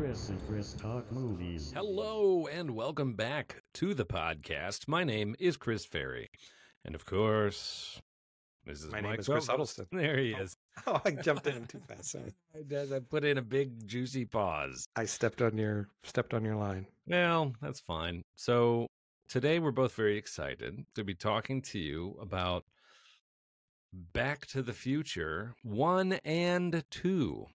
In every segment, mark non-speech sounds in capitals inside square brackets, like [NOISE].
Chris and Chris Talk Movies. Hello and welcome back to the podcast. My name is Chris Ferry. And of course, this is My my name is Chris co-host. Huddleston. There he oh. is. [LAUGHS] Oh, I jumped in too fast. Sorry. [LAUGHS] I. I put in a big juicy pause. I stepped on your stepped on your line. Well, that's fine. So today we're both very excited to be talking to you about Back to the Future 1 and 2.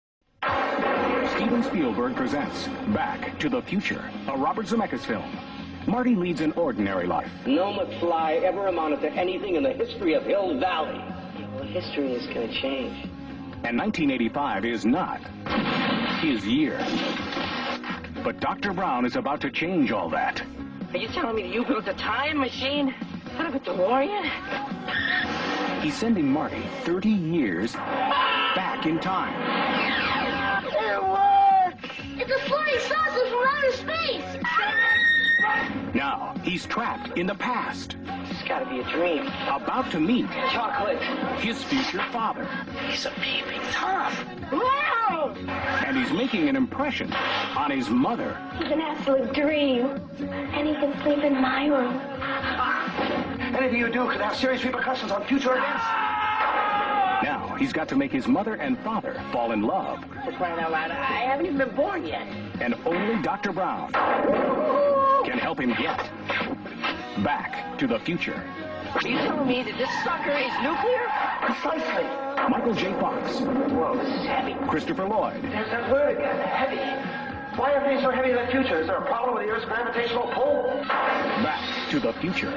Steven Spielberg presents Back to the Future, a Robert Zemeckis film. Marty leads an ordinary life. No McFly ever amounted to anything in the history of Hill Valley. Well, history is going to change. And 1985 is not his year. But Dr. Brown is about to change all that. Are you telling me that you built a time machine out of a DeLorean? He's sending Marty 30 years back in time. It works! It's a flying saucer from outer space! Now, he's trapped in the past, It's got to be a dream. about to meet Chocolate. his future father. He's a peeping Tom. Wow! And he's making an impression on his mother. He's an absolute dream. And he can sleep in my room. Anything you do could have serious repercussions on future events. He's got to make his mother and father fall in love. For crying out loud, I haven't even been born yet. And only Dr. Brown can help him get back to the future. Are you telling me that this sucker is nuclear? Precisely. Michael J. Fox, Whoa, this is heavy. Christopher Lloyd, There's that word again, heavy. Why are things so heavy in the future? Is there a problem with the Earth's gravitational pull? Back to the Future.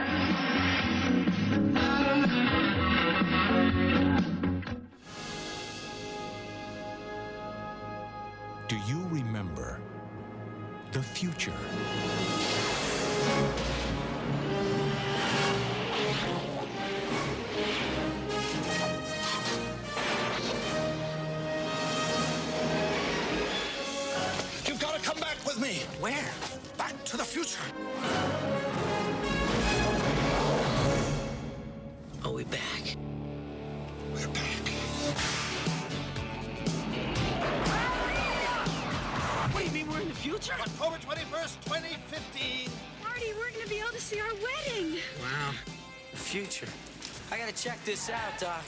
Do you remember the future? See our wedding. Wow. The future. I gotta check this out, Doc.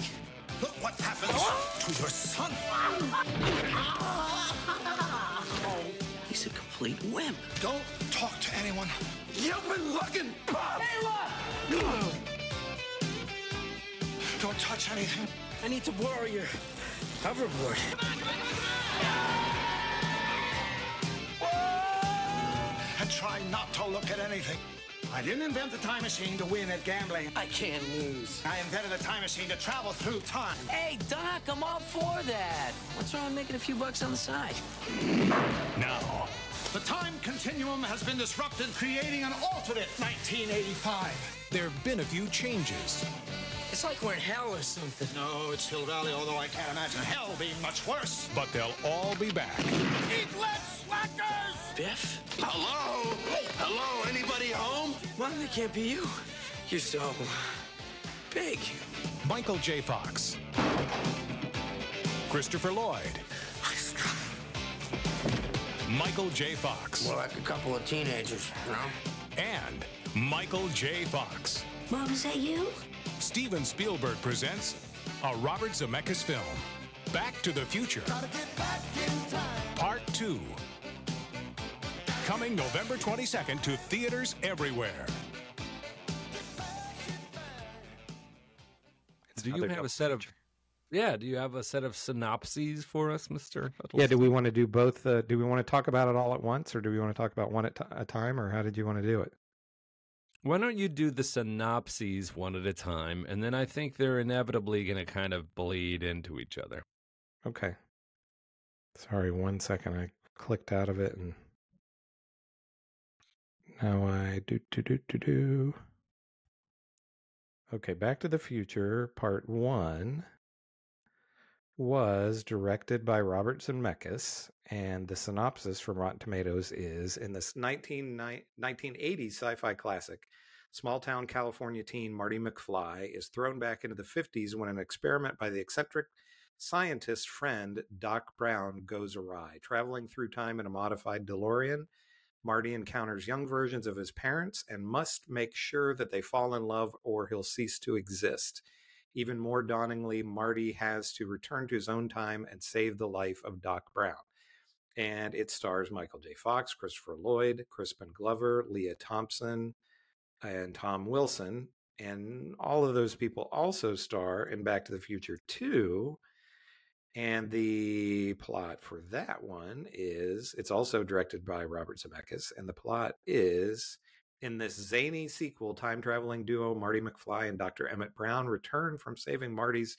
Look what happens to your son. [LAUGHS] He's a complete wimp. Don't talk to anyone. You've been looking, Bob. Don't touch anything. I need to borrow your hoverboard. And try not to look at anything. I didn't invent the time machine to win at gambling. I can't lose. I invented a time machine to travel through time. Hey, Doc, I'm all for that. What's wrong with making a few bucks on the side? Now, The time continuum has been disrupted, creating an alternate 1985. there have been a few changes. It's like we're in hell or something. No, it's Hill Valley, although I can't imagine hell being much worse. But they'll all be back. Eat less slackers! Biff? Hello? Hello? Anybody home? Well, they can't be you. You're so big. Michael J. Fox. Christopher Lloyd. Michael J. Fox. More like a couple of teenagers, you know? And Michael J. Fox. Mom, is that you? Steven Spielberg presents a Robert Zemeckis film, Back to the Future, Part 2. Coming November 22nd to theaters everywhere. Do you have a set of Yeah, do you have a set of synopses for us, Mr. Yeah. Do we want to do both? Uh, do we want to talk about it all at once, or do we want to talk about one at t- a time, or how did you want to do it? Why don't you do the synopses one at a time, and then I think they're inevitably going to kind of bleed into each other. Okay. Sorry, one second. I clicked out of it, and now I do do do do do. Okay, Back to the Future Part One was directed by Robert Zemeckis, and the synopsis from Rotten Tomatoes is in this 19, 1980s sci-fi classic. Small town California teen Marty McFly is thrown back into the 50s when an experiment by the eccentric scientist friend, Doc Brown, goes awry. Traveling through time in a modified DeLorean, Marty encounters young versions of his parents and must make sure that they fall in love or he'll cease to exist. Even more dauntingly, Marty has to return to his own time and save the life of Doc Brown. And it stars Michael J. Fox, Christopher Lloyd, Crispin Glover, Lea Thompson, and Tom Wilson. And all of those people also star in Back to the Future 2. And the plot for that one is it's also directed by Robert Zemeckis. And the plot is in this zany sequel, time traveling duo Marty McFly and Dr. Emmett Brown return from saving Marty's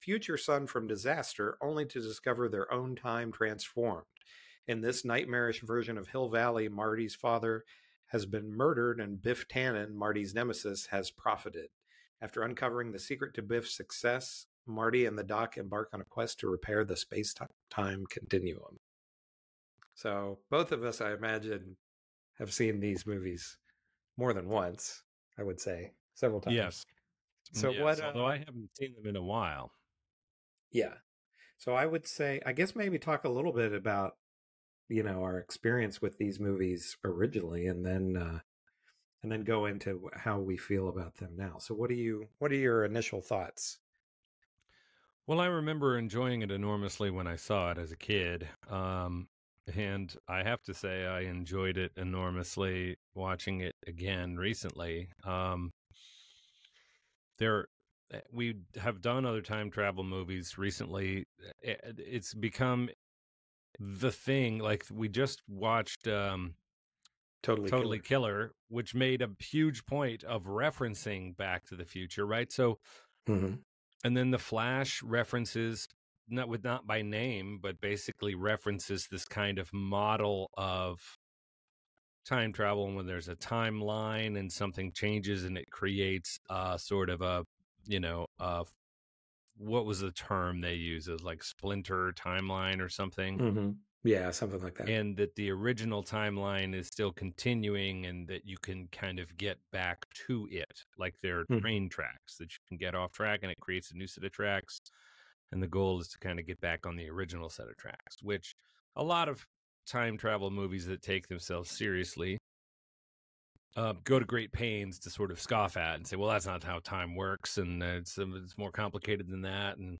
future son from disaster only to discover their own time transformed. In this nightmarish version of Hill Valley, Marty's father has been murdered and Biff Tannen, Marty's nemesis, has profited. After uncovering the secret to Biff's success, Marty and the Doc embark on a quest to repair the space time continuum. So, both of us, I imagine, have seen these movies more than once, I would say, several times. Yes. So, yes, what, uh, although I haven't seen them in a while. Yeah. So I would say, I guess maybe talk a little bit about, you know, our experience with these movies originally, and then, uh, and then go into how we feel about them now. So, what do you, what are your initial thoughts? Well, I remember enjoying it enormously when I saw it as a kid. Um, and I have to say, I enjoyed it enormously watching it again recently. Um, there, we have done other time travel movies recently. Eh, it's become the thing. Like we just watched um, Totally, Totally Killer. which made a huge point of referencing Back to the Future, right? So, Mm-hmm. and then the Flash references not with not by name, but basically references this kind of model of time travel when there's a timeline and something changes and it creates uh sort of a you know uh what was the term they use as like splinter timeline or something Mm-hmm. Yeah, something like that. and that the original timeline is still continuing and that you can kind of get back to it like there are Mhm. train tracks that you can get off track and it creates a new set of tracks and the goal is to kind of get back on the original set of tracks which a lot of time travel movies that take themselves seriously uh, go to great pains to sort of scoff at and say well that's not how time works and uh, it's, um, it's more complicated than that and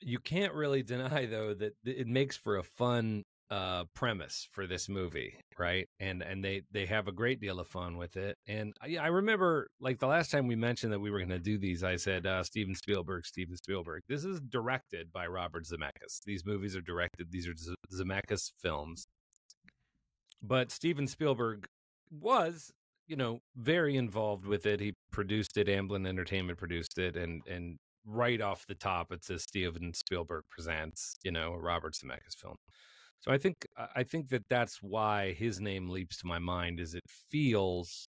you can't really [LAUGHS] deny though that it makes for a fun uh premise for this movie right? And and they they have a great deal of fun with it and i, I remember like the last time we mentioned that we were going to do these i said uh steven spielberg steven spielberg. This is directed by robert zemeckis. These movies are directed these are zemeckis films but steven spielberg was you know very involved with it. He produced it amblin entertainment produced it and and right off the top it says steven spielberg presents you know robert zemeckis film. So i think i think that that's why his name leaps to my mind is it feels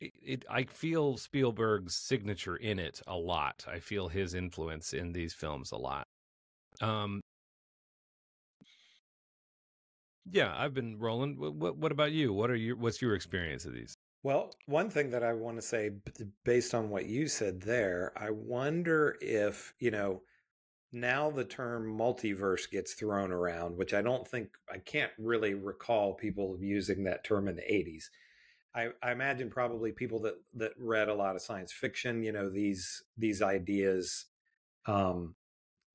it, it i feel spielberg's signature in it a lot. I feel his influence in these films a lot. Um yeah i've been rolling. What, what, what about you? What are your what's your experience of these? Well, one thing that I want to say, based on what you said there, I wonder if, you know, now the term multiverse gets thrown around, which I don't think, I can't really recall people using that term in the 80s. I, I imagine probably people that, that read a lot of science fiction, you know, these, these ideas um,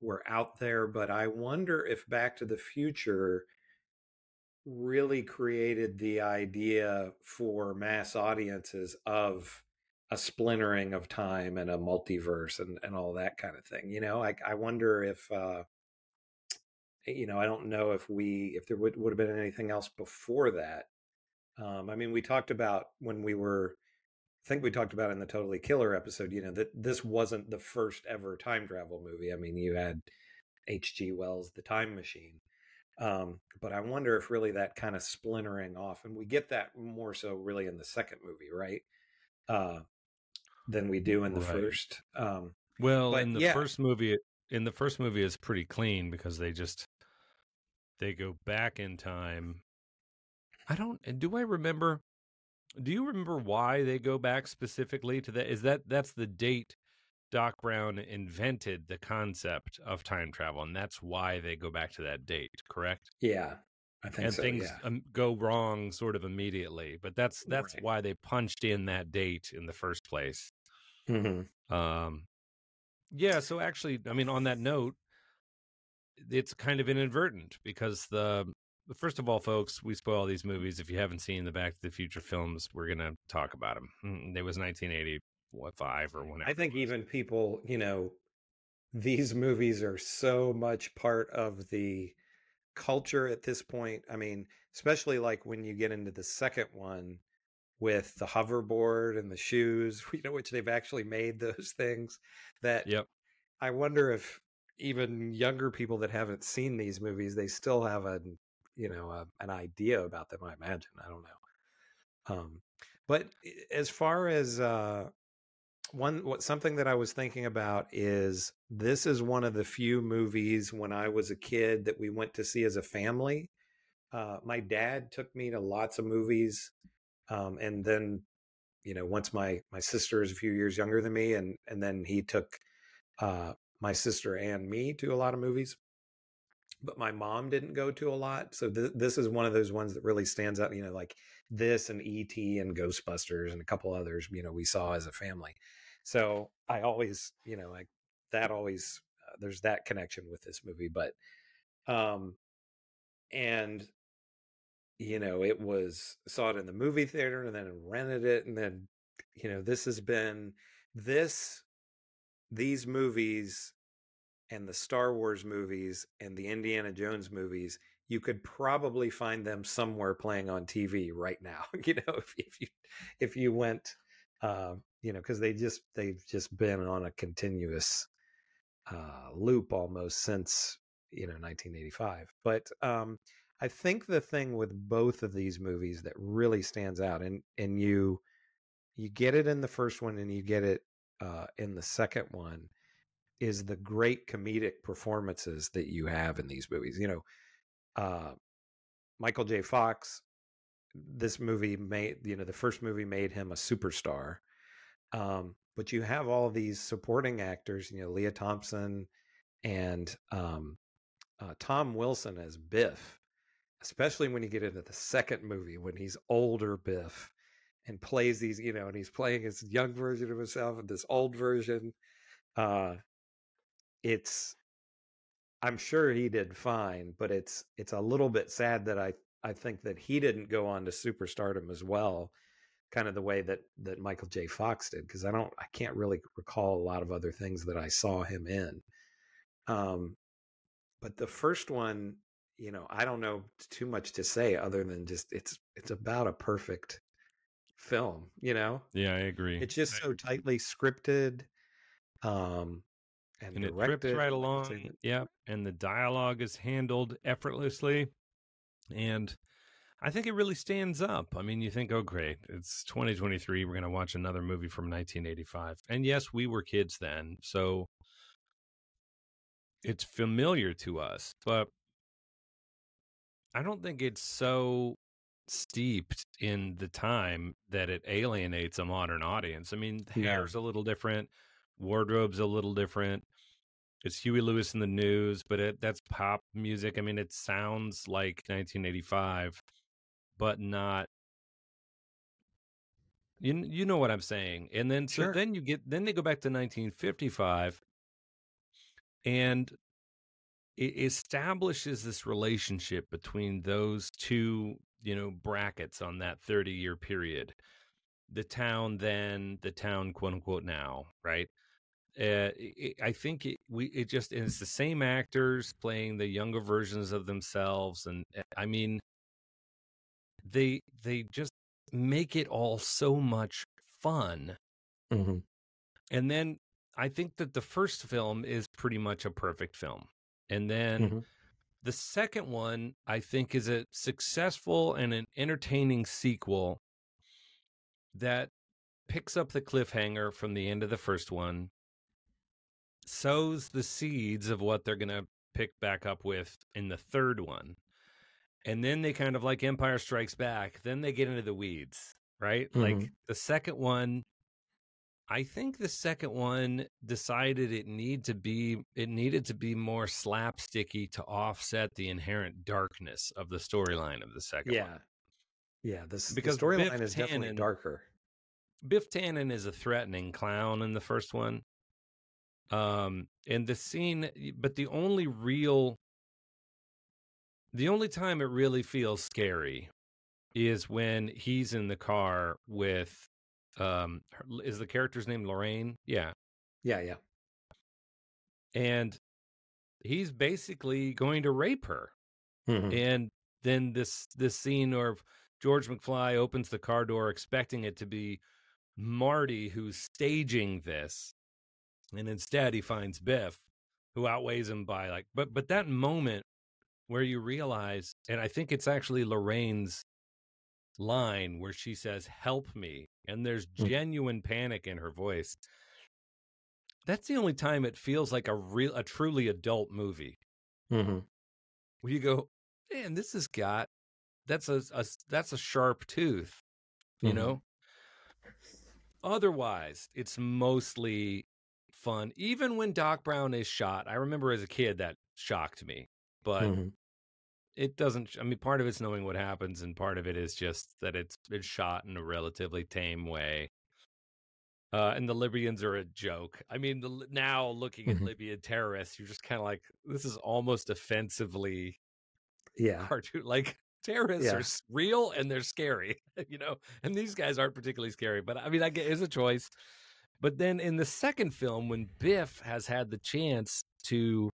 were out there, but I wonder if Back to the Future really created the idea for mass audiences of a splintering of time and a multiverse and, and all that kind of thing. You know, I, I wonder if, uh, you know, I don't know if we, if there would, would have been anything else before that. Um, I mean, we talked about when we were, I think we talked about in the Totally Killer episode, you know, that this wasn't the first ever time travel movie. I mean, you had H.G. Wells' The Time Machine. Um, but I wonder if really that kind of splintering off, and we get that more so really in the second movie, right? Uh, than we do in the Right. first. Um, Well, in the yeah. first movie, in the first movie, it's pretty clean because they just they go back in time. I don't. and Do I remember? Do you remember why they go back specifically to that? Is that that's the date Doc Brown invented the concept of time travel, and that's why they go back to that date. Correct? Yeah, I think and so. things yeah. um, go wrong sort of immediately, but that's that's Right. why they punched in that date in the first place. Mhm. Um, yeah. So actually, I mean, on that note, it's kind of inadvertent because the first of all, folks, we spoil these movies. If you haven't seen the Back to the Future films, we're gonna talk about them. It was 1980, what five or whatever. I think even people, you know, these movies are so much part of the culture at this point. I mean, especially like when you get into the second one with the hoverboard and the shoes, [LAUGHS] you know, which they've actually made those things that Yep. I wonder if even younger people that haven't seen these movies, they still have a, you know, a, an idea about them. I imagine. I don't know. Um, but as far as uh, one, what something that I was thinking about is this is one of the few movies when I was a kid that we went to see as a family. Uh, my dad took me to lots of movies, um, and then, you know, once my my sister is a few years younger than me, and and then he took uh, my sister and me to a lot of movies. But my mom didn't go to a lot, so th- this is one of those ones that really stands out. You know, like this and ET and Ghostbusters and a couple others. You know, we saw as a family. So I always, you know, like that always uh, there's that connection with this movie. But, um, and you know, it was saw it in the movie theater and then rented it, and then you know, this has been this these movies and the Star Wars movies and the Indiana Jones movies, you could probably find them somewhere playing on TV right now. [LAUGHS] you know, if, if you if you went, uh, you know, because they just they've just been on a continuous uh, loop almost since you know 1985. But um, I think the thing with both of these movies that really stands out, and and you you get it in the first one and you get it uh, in the second one is the great comedic performances that you have in these movies. You know, uh, Michael J. Fox, this movie made, you know, the first movie made him a superstar. Um, but you have all these supporting actors, you know, Lea Thompson and um, uh, Tom Wilson as Biff, especially when you get into the second movie when he's older Biff and plays these, you know, and he's playing his young version of himself and this old version. Uh, it's I'm sure he did fine, but it's it's a little bit sad that I I think that he didn't go on to superstardom as well, kind of the way that that Michael J. Fox did, because I don't I can't really recall a lot of other things that I saw him in. Um, but the first one, you know, I don't know too much to say other than just it's it's about a perfect film, you know. Yeah, I agree. It's just so tightly scripted, um, and, and it trips right along. Yep, and the dialogue is handled effortlessly, and I think it really stands up. I mean, you think, oh, great, it's 2023. We're going to watch another movie from 1985, and yes, we were kids then, so it's familiar to us, but I don't think it's so steeped in the time that it alienates a modern audience. I mean, No. hair's a little different, wardrobe's a little different. It's Huey Lewis and the News, but it, that's pop music. I mean, it sounds like 1985, but not. You you know what I'm saying, and then so Sure. then you get then they go back to 1955, and it establishes this relationship between those two you know brackets on that 30 year period the town then the town quote unquote now right uh, it, i think it, we it just and it's the same actors playing the younger versions of themselves and uh, i mean they they just make it all so much fun Mhm. and then i think that the first film is pretty much a perfect film and then Mhm. the second one, I think, is a successful and an entertaining sequel that picks up the cliffhanger from the end of the first one, sows the seeds of what they're going to pick back up with in the third one. And then they kind of like Empire Strikes Back, then they get into the weeds, right? Like Mhm. the second one, I think the second one decided it need to be it needed to be more slapsticky to offset the inherent darkness of the storyline of the second yeah. one. Yeah, this Because the storyline is definitely darker. Biff Tannen is a threatening clown in the first one. Um, and the scene, but the only real, the only time it really feels scary is when he's in the car with, um, is the character's name Lorraine? Yeah. Yeah, yeah. And he's basically going to rape her. Mhm. And then this this scene of George McFly opens the car door expecting it to be Marty who's staging this. And instead he finds Biff who outweighs him by like but but that moment where you realize and I think it's actually Lorraine's line where she says help me and there's Mm. genuine panic in her voice. That's the only time it feels like a real a truly adult movie Mhm. where you go, man, this has got that's a, a that's a sharp tooth, you Mhm. know. Otherwise, it's mostly fun. Even when Doc Brown is shot, I remember as a kid that shocked me, but Mhm. it doesn't. I mean, part of it's knowing what happens, and part of it is just that it's it's shot in a relatively tame way. Uh, and the Libyans are a joke. I mean, the, now looking at Mhm. Libyan terrorists, you're just kind of like, this is almost offensively Yeah. cartoon. Like terrorists Yeah. are real and they're scary, [LAUGHS] you know. And these guys aren't particularly scary, but I mean, I get it's a choice. But then in the second film, when Biff has had the chance to,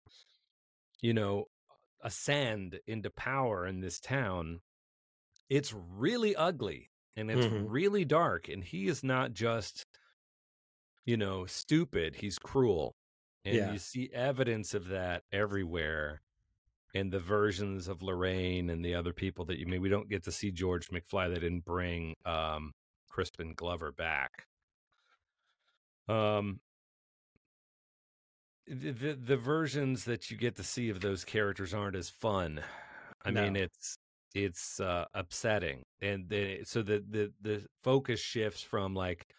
you know, ascend into power in this town, it's really ugly and it's Mhm. really dark. And he is not just, you know, stupid. He's cruel. And Yeah. you see evidence of that everywhere in the versions of Lorraine and the other people that you I mean we don't get to see George McFly. They didn't bring um Crispin Glover back. Um the, the the versions that you get to see of those characters aren't as fun. I mean it's it's uh upsetting. And the, so the the the focus shifts from like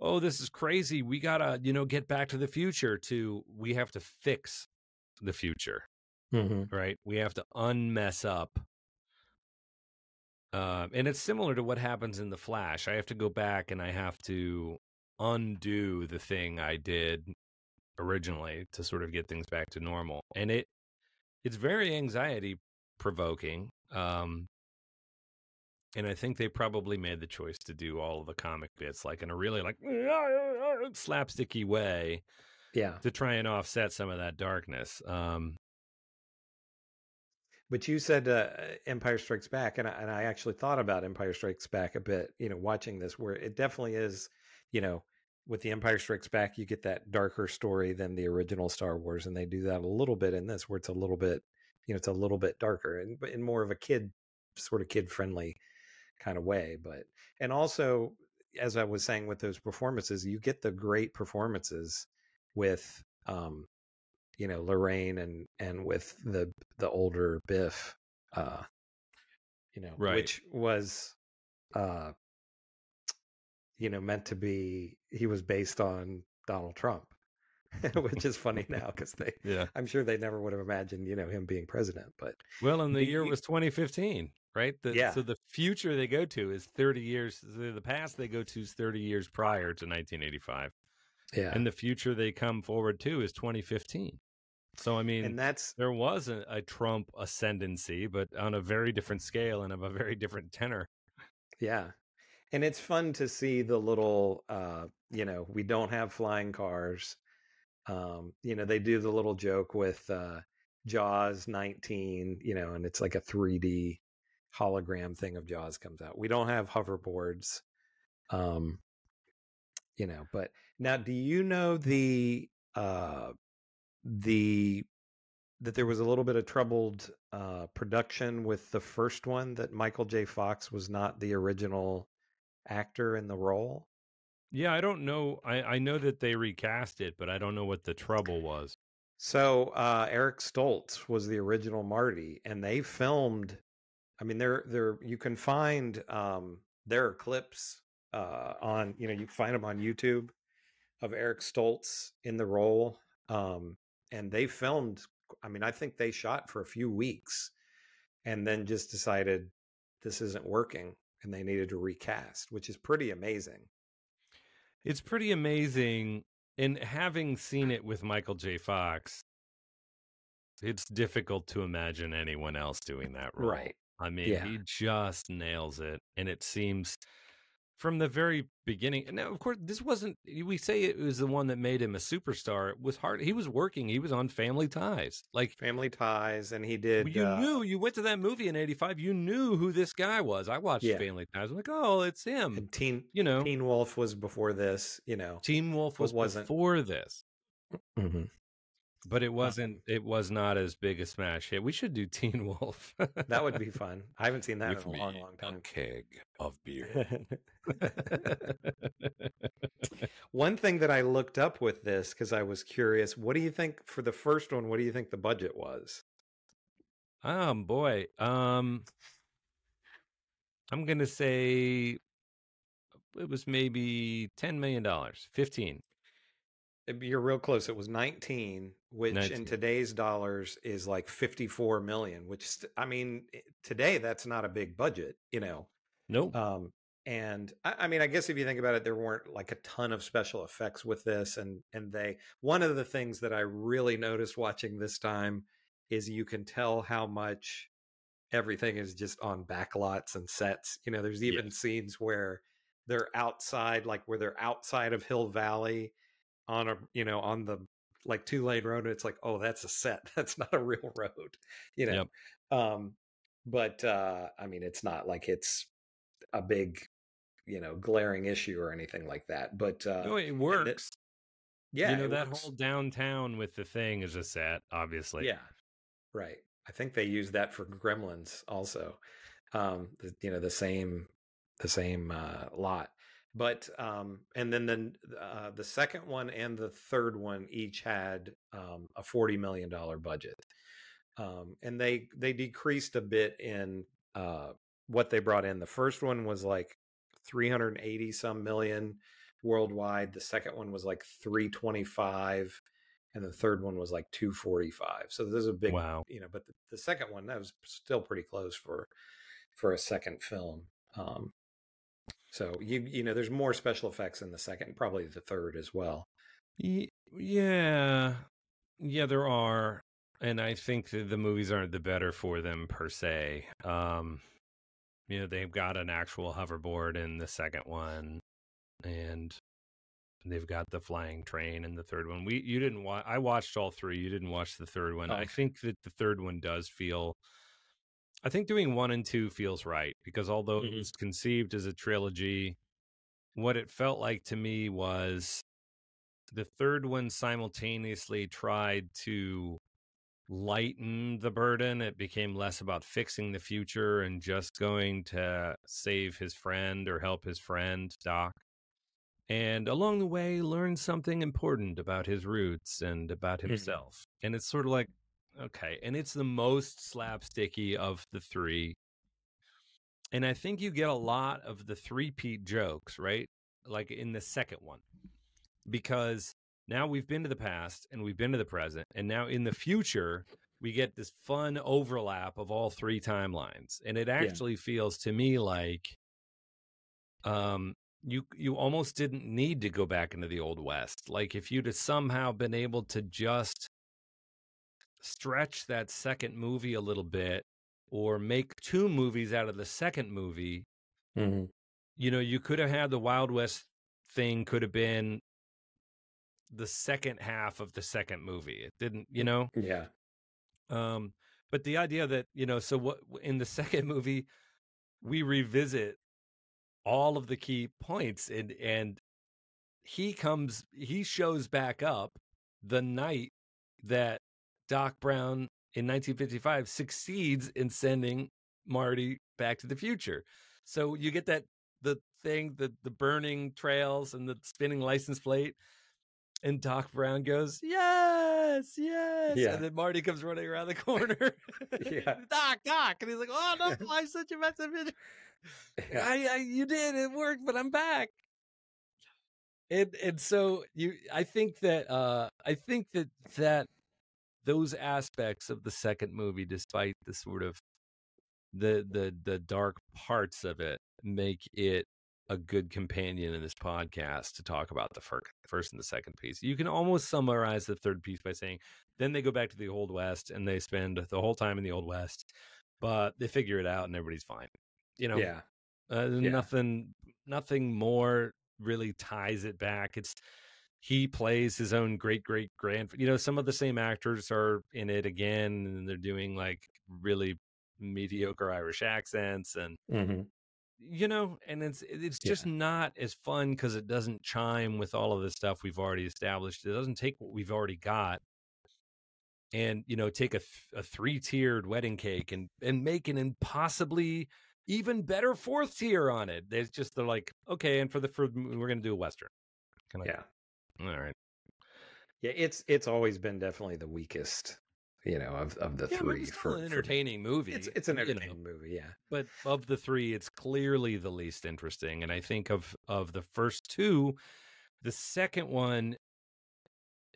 oh this is crazy we got to you know get back to the future to we have to fix the future Mhm. right? We have to unmess up. Um, and it's similar to what happens in the Flash. I have to go back and I have to undo the thing I did originally to sort of get things back to normal. And it it's very anxiety provoking. Um, and I think they probably made the choice to do all of the comic bits like in a really like [LAUGHS] slapsticky way Yeah. to try and offset some of that darkness. Um, But you said uh, Empire Strikes Back, and I, and I actually thought about Empire Strikes Back a bit. You know, watching this, where it definitely is. You know, with the Empire Strikes Back, you get that darker story than the original Star Wars, and they do that a little bit in this, where it's a little bit, you know, it's a little bit darker and but in more of a kid, sort of kid friendly kind of way. But and also, as I was saying with those performances, you get the great performances with um you know Lorraine and and with the the older Biff, uh, you know, Right. which was, uh, you know, meant to be. He was based on Donald Trump, [LAUGHS] which is funny [LAUGHS] now because they, yeah. I'm sure they never would have imagined, you know, him being president. But Well, and the year was 2015, right? The, Yeah. So the future they go to is 30 years. The the past they go to is 30 years prior to 1985, yeah, and the future they come forward to is 2015. So I mean, and that's there was a, a Trump ascendancy, but on a very different scale and of a very different tenor. Yeah. And it's fun to see the little uh, you know, we don't have flying cars. Um, you know, they do the little joke with uh Jaws 19, you know, and it's like a 3D hologram thing of Jaws comes out. We don't have hoverboards. Um you know, but now do you know the uh the that there was a little bit of troubled uh, production with the first one that Michael J. Fox was not the original actor in the role. Yeah, I don't know. I, I know that they recast it, but I don't know what the trouble was. So uh, Eric Stoltz was the original Marty, and they filmed. I mean, there there you can find um, there are clips uh, on you know you can find them on YouTube. of Eric Stoltz in the role. Um, and they filmed, I mean, I think they shot for a few weeks and then just decided this isn't working and they needed to recast, which is pretty amazing. It's pretty amazing. And having seen it with Michael J. Fox, it's difficult to imagine anyone else doing that role. Right. I mean, Yeah. he just nails it. And it seems from the very beginning. And now, of course, this wasn't, we say it was the one that made him a superstar. It was hard. He was working, he was on Family Ties. Like, Family Ties, and he did. you uh, knew, you went to that movie in 85, you knew who this guy was. I watched Yeah. Family Ties. I'm like, oh, it's him. and Teen You know, Teen Wolf was before this, you know. Teen Wolf was wasn't- before this. Mm-hmm. But it wasn't. It was not as big a smash hit. We should do [LAUGHS] Teen Wolf. That would be fun. I haven't seen that With in a me, long, long time. keg of beer. [LAUGHS] One thing that I looked up with this because I was curious, what do you think for the first one? What do you think the budget was? um, boy. Um, I'm gonna say it was maybe ten million dollars, fifteen. You're real close. It was 19, which 19. in today's dollars is like 54 million. Which I mean, today that's not a big budget, you know. Nope. Um, and I, I mean, I guess if you think about it, there weren't like a ton of special effects with this, and and they one of the things that I really noticed watching this time is you can tell how much everything is just on backlots and sets. You know, there's even scenes where they're outside, like where they're outside of Hill Valley on a you know on the like two lane road. It's like, oh, that's a set. [LAUGHS] That's not a real road. You know. Um, but uh, I mean, it's not like it's a big, you know, glaring issue or anything like that. But uh, no, it works. yeah, you know that works. whole downtown with the thing is a set, obviously. yeah, right. I think they use that for Gremlins also. Um, the, you know, the same, the same uh, lot. But um, and then the uh, the second one and the third one each had um, a forty million dollar budget, um, and they they decreased a bit in uh, what they brought in. The first one was like three hundred eighty some million worldwide. The second one was like three twenty five, and the third one was like two forty five. So there's a big Wow. you know. But the, the second one that was still pretty close for for a second film. Um, so you you know, there's more special effects in the second, probably the third as well. Ye- Yeah, yeah, there are, and I think that the movies aren't the better for them per se. Um, you know, they've got an actual hoverboard in the second one, and they've got the flying train in the third one. We you didn't watch. I watched all three. You didn't watch the third one. Oh. I think that the third one does feel. I think doing one and two feels right because although it Mhm. was conceived as a trilogy, what it felt like to me was the third one simultaneously tried to lighten the burden. It became less about fixing the future and just going to save his friend or help his friend, Doc. And along the way, learn something important about his roots and about Mhm. himself. And it's sort of like, okay. And it's the most slapsticky of the three. And I think you get a lot of the three peat jokes, right? Like in the second one because now we've been to the past and we've been to the present and now in the future we get this fun overlap of all three timelines and it actually feels to me like um you you almost didn't need to go back into the old west like if you'd have somehow been able to just stretch that second movie a little bit or make two movies out of the second movie Mm-hmm. you know, you could have had the Wild West thing could have been the second half of the second movie. It didn't, you know. Yeah, Um, but the idea that you know, so what in the [LAUGHS] second movie, we revisit all of the key points, and and he comes, he shows back up the night that Doc Brown in 1955 succeeds in sending Marty back to the future. So you get that the thing, the the burning trails and the spinning license plate. And Doc Brown goes, Yes, yes. Yeah. And then Marty comes running around the [LAUGHS] corner. Yeah. [LAUGHS] Doc, Doc. And he's like, Oh, don't fly [LAUGHS] such a message. Yeah. I, I, you did, it worked, but I'm back. and and so you i think that uh i think that that those aspects of the second movie despite the sort of the the the dark parts of it make it a good companion in this podcast to talk about the fir- first and the second piece. You can almost summarize the third piece by saying, then they go back to the Old West and they spend the whole time in the Old West, but they figure it out and everybody's fine. You know, Yeah. uh, Yeah. nothing, nothing more really ties it back. It's he plays his own great great grand. You know, some of the same actors are in it again, and they're doing like really mediocre Irish accents and Mm-hmm. you know and it's it's Yeah. just not as fun because it doesn't chime with all of the stuff we've already established it doesn't take what we've already got and you know take a, th- a three-tiered wedding cake and and make an impossibly even better fourth tier on it It's just they're like okay and for the for we're gonna do a western Kinda like, Yeah. All right Yeah, it's it's always been definitely the weakest, you know, of of the yeah, three. it's still for, an for- entertaining movie It's it's an you know. entertaining movie, yeah. but of the three it's clearly the least interesting and i think of of the first two the second one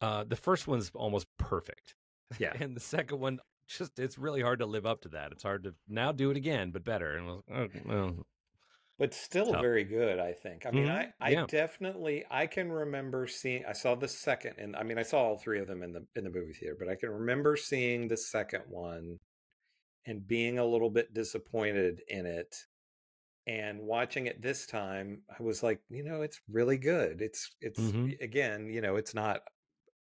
uh the first one's almost perfect Yeah. [LAUGHS] and the second one just it's really hard to live up to that it's hard to now do it again but better and well, oh, well, but still very good i think i mean Mhm, i i yeah. definitely i can remember seeing i saw the second and i mean i saw all three of them in the in the movie theater but i can remember seeing the second one and being a little bit disappointed in it and watching it this time i was like you know it's really good it's it's Mhm. again you know it's not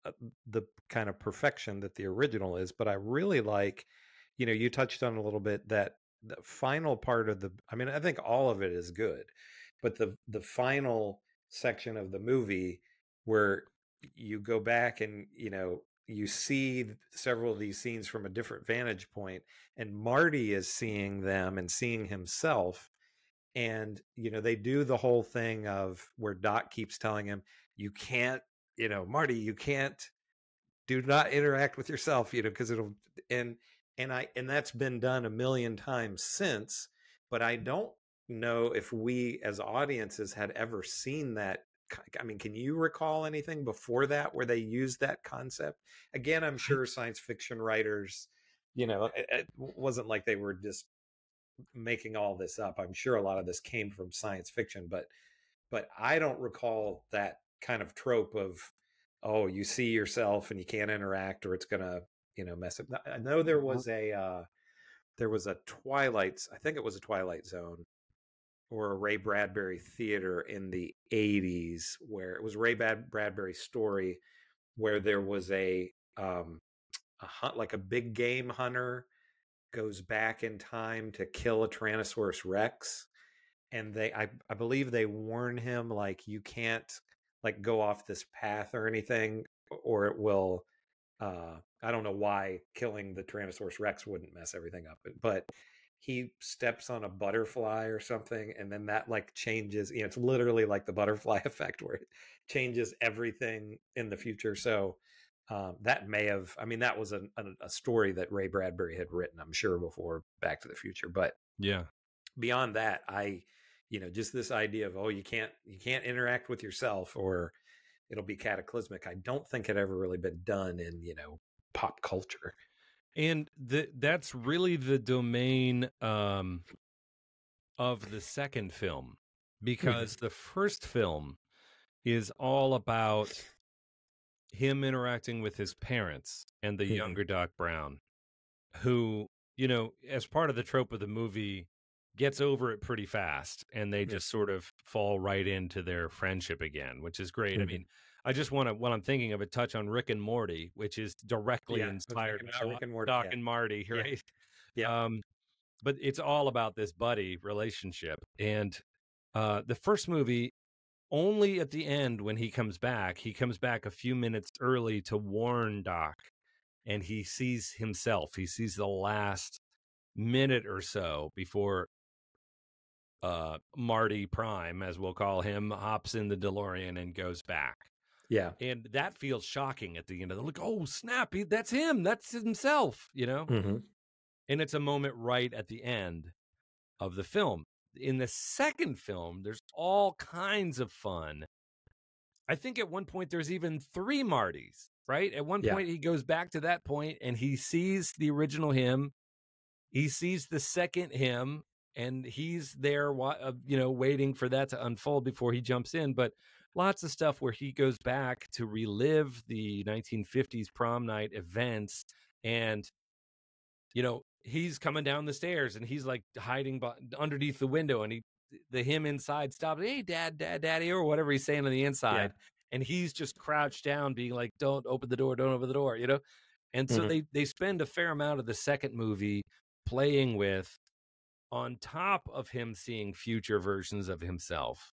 uh, the kind of perfection that the original is but i really like you know you touched on a little bit that the final part of the i mean i think all of it is good but the the final section of the movie where you go back and you know you see several of these scenes from a different vantage point and marty is seeing them and seeing himself and you know they do the whole thing of where doc keeps telling him you can't you know marty you can't do not interact with yourself you know because it'll and and i and that's been done a million times since but i don't know if we as audiences had ever seen that i mean can you recall anything before that where they used that concept? Again i'm sure science fiction writers you know it, it wasn't like they were just making all this up. I'm sure a lot of this came from science fiction but but i don't recall that kind of trope of oh you see yourself and you can't interact or it's gonna you know mess up i know there was a uh there was a twilight i think it was a twilight zone or a ray bradbury theater in the 80s where it was ray Brad- bradbury's story where there was a um a hunt like a big game hunter goes back in time to kill a tyrannosaurus rex and they I, I believe they warn him like you can't like go off this path or anything or it will uh i don't know why killing the tyrannosaurus rex wouldn't mess everything up but he steps on a butterfly or something and then that like changes you know it's literally like the butterfly [LAUGHS] effect where it changes everything in the future so um, that may have i mean that was a, a, a story that ray bradbury had written i'm sure before back to the future but yeah. beyond that i you know just this idea of oh you can't you can't interact with yourself or it'll be cataclysmic i don't think it ever really been done in you know pop culture and the, that's really the domain um of the second film because the first film is all about him interacting with his parents and the Mhm. younger Doc Brown, who, you know, as part of the trope of the movie, gets over it pretty fast and they Yeah. just sort of fall right into their friendship again, which is great. I Mhm. mean, I just want to, when I'm thinking of it, touch on Rick and Morty, which is directly Yeah, inspired by Rick and Morty, Doc yeah. and Marty, [LAUGHS] Yeah. right? Yeah. Um, but it's all about this buddy relationship. And uh, the first movie, only at the end when he comes back, he comes back a few minutes early to warn Doc, and he sees himself. He sees the last minute or so before uh, Marty Prime, as we'll call him, hops in the DeLorean and goes back. Yeah And that feels shocking at the end of the like, oh snap, he, that's him, that's himself, you know? mm-hmm. and it's a moment right at the end of the film. In the second film, there's all kinds of fun I think at one point there's even three Martys, right? At one Yeah. point he goes back to that point and he sees the original him. He sees the second him and he's there, uh, you know, waiting for that to unfold before he jumps in. But lots of stuff where he goes back to relive the 1950s prom night events and you know he's coming down the stairs and he's like hiding by, underneath the window and he the him inside stops hey dad dad daddy or whatever he's saying on the inside and he's just crouched down being like don't open the door don't open the door you know? And so Mhm. they they spend a fair amount of the second movie playing with on top of him seeing future versions of himself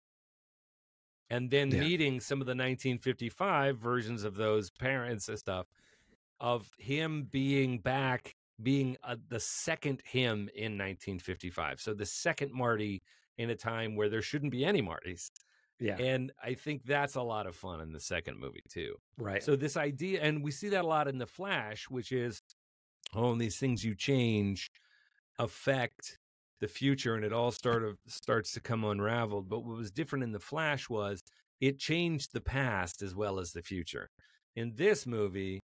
and then Yeah. meeting some of the 1955 versions of those parents and stuff of him being back being uh, the second him in 1955 so the second marty in a time where there shouldn't be any martys Yeah. and i think that's a lot of fun in the second movie too right. so this idea, and we see that a lot in the Flash, which is, oh, and these things you change affect the future, and it all sort of starts to come unraveled. But what was different in the Flash was it changed the past as well as the future. In this movie,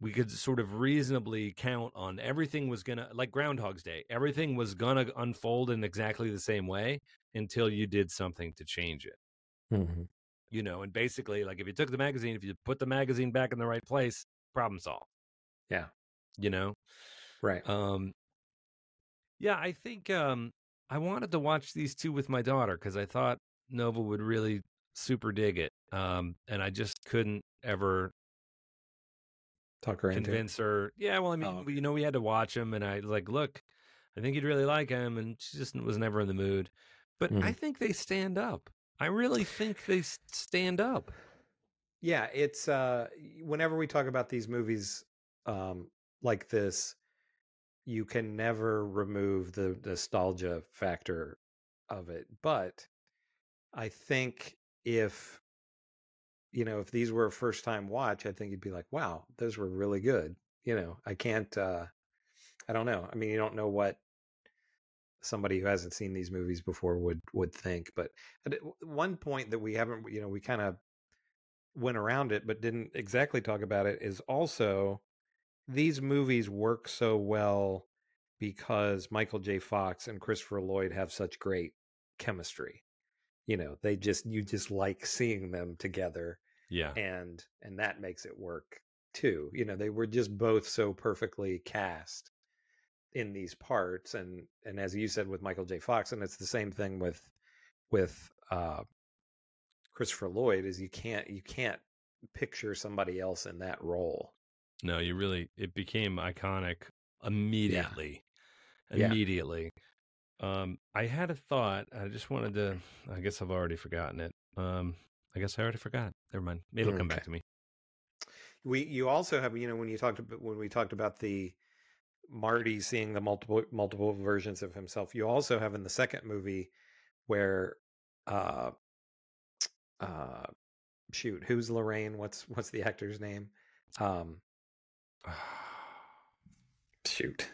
we could sort of reasonably count on everything was gonna like Groundhog's Day. Everything was gonna unfold in exactly the same way until you did something to change it Mhm. you know, and basically, like if you took the magazine, if you put the magazine back in the right place, problem solved. Yeah. You know, Right. um, yeah, I think um, I wanted to watch these two with my daughter because I thought Nova would really super dig it, um, and I just couldn't ever Talk her into. convince her. Yeah, well, I mean, Oh, you know, we had to watch him, and I was like, look, I think you'd really like him, and she just was never in the mood. But I Mhm. think they stand up. I really think they stand up. Yeah, it's uh whenever we talk about these movies um like this, you can never remove the nostalgia factor of it. But I think if you know, if these were a first time watch, I think you'd be like, wow, those were really good. You know, I can't uh I don't know. I mean, you don't know what somebody who hasn't seen these movies before would would think, but at one point that we haven't, you know, we kind of went around it but didn't exactly talk about it is also these movies work so well because Michael J. Fox and Christopher Lloyd have such great chemistry. You know, they just you just like seeing them together Yeah. and and that makes it work too. You know, they were just both so perfectly cast in these parts and and as you said with Michael J. Fox and it's the same thing with with uh Christopher Lloyd is you can't you can't picture somebody else in that role. No, you really it became iconic immediately. Yeah. Immediately. Um I had a thought. I just wanted to I guess I've already forgotten it. Um I guess I already forgot. Never mind. Maybe it'll come back to me. We you also have you know when you talked about when we talked about the Marty seeing the multiple multiple versions of himself. You also have in the second movie where uh uh shoot, who's Lorraine? What's what's the actor's name? Um [SIGHS] shoot.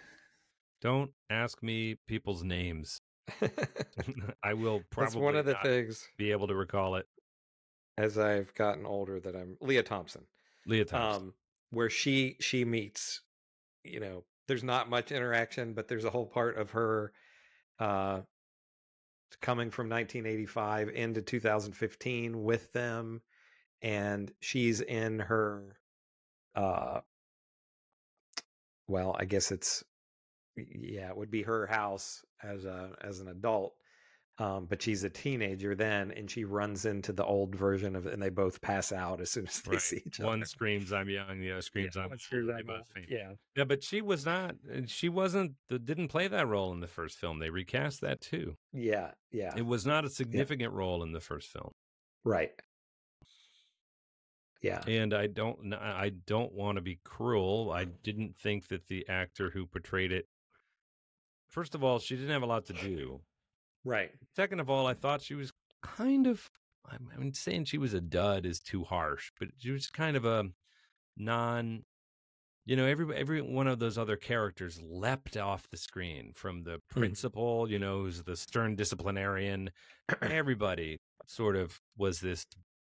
Don't ask me people's names. [LAUGHS] I will probably That's one of the not things be able to recall it. as I've gotten older that I'm Lea Thompson. Lea Thompson. um, where she she meets you know there's not much interaction but there's a whole part of her uh coming from 1985 into 2015 with them and she's in her uh well i guess it's yeah it would be her house as a as an adult um, but she's a teenager then, and she runs into the old version of it, and they both pass out as soon as [LAUGHS] they Right. see each other. One screams I'm young, the other screams I'm one screams old. They I'm both faint. Yeah. Yeah, but she was not uh, she wasn't didn't play that role in the first film. They recast that too. Yeah, yeah, It was not a significant role in the first film. right. Yeah, And I don't I don't want to be cruel. I didn't think that the actor who portrayed it First of all, she didn't have a lot to do. right. Second of all, I thought she was kind of. I mean, saying she was a dud is too harsh, but she was kind of a non. You know, every every one of those other characters leapt off the screen from the mm-hmm. principal, you know, who's the stern disciplinarian. [CLEARS THROAT] Everybody sort of was this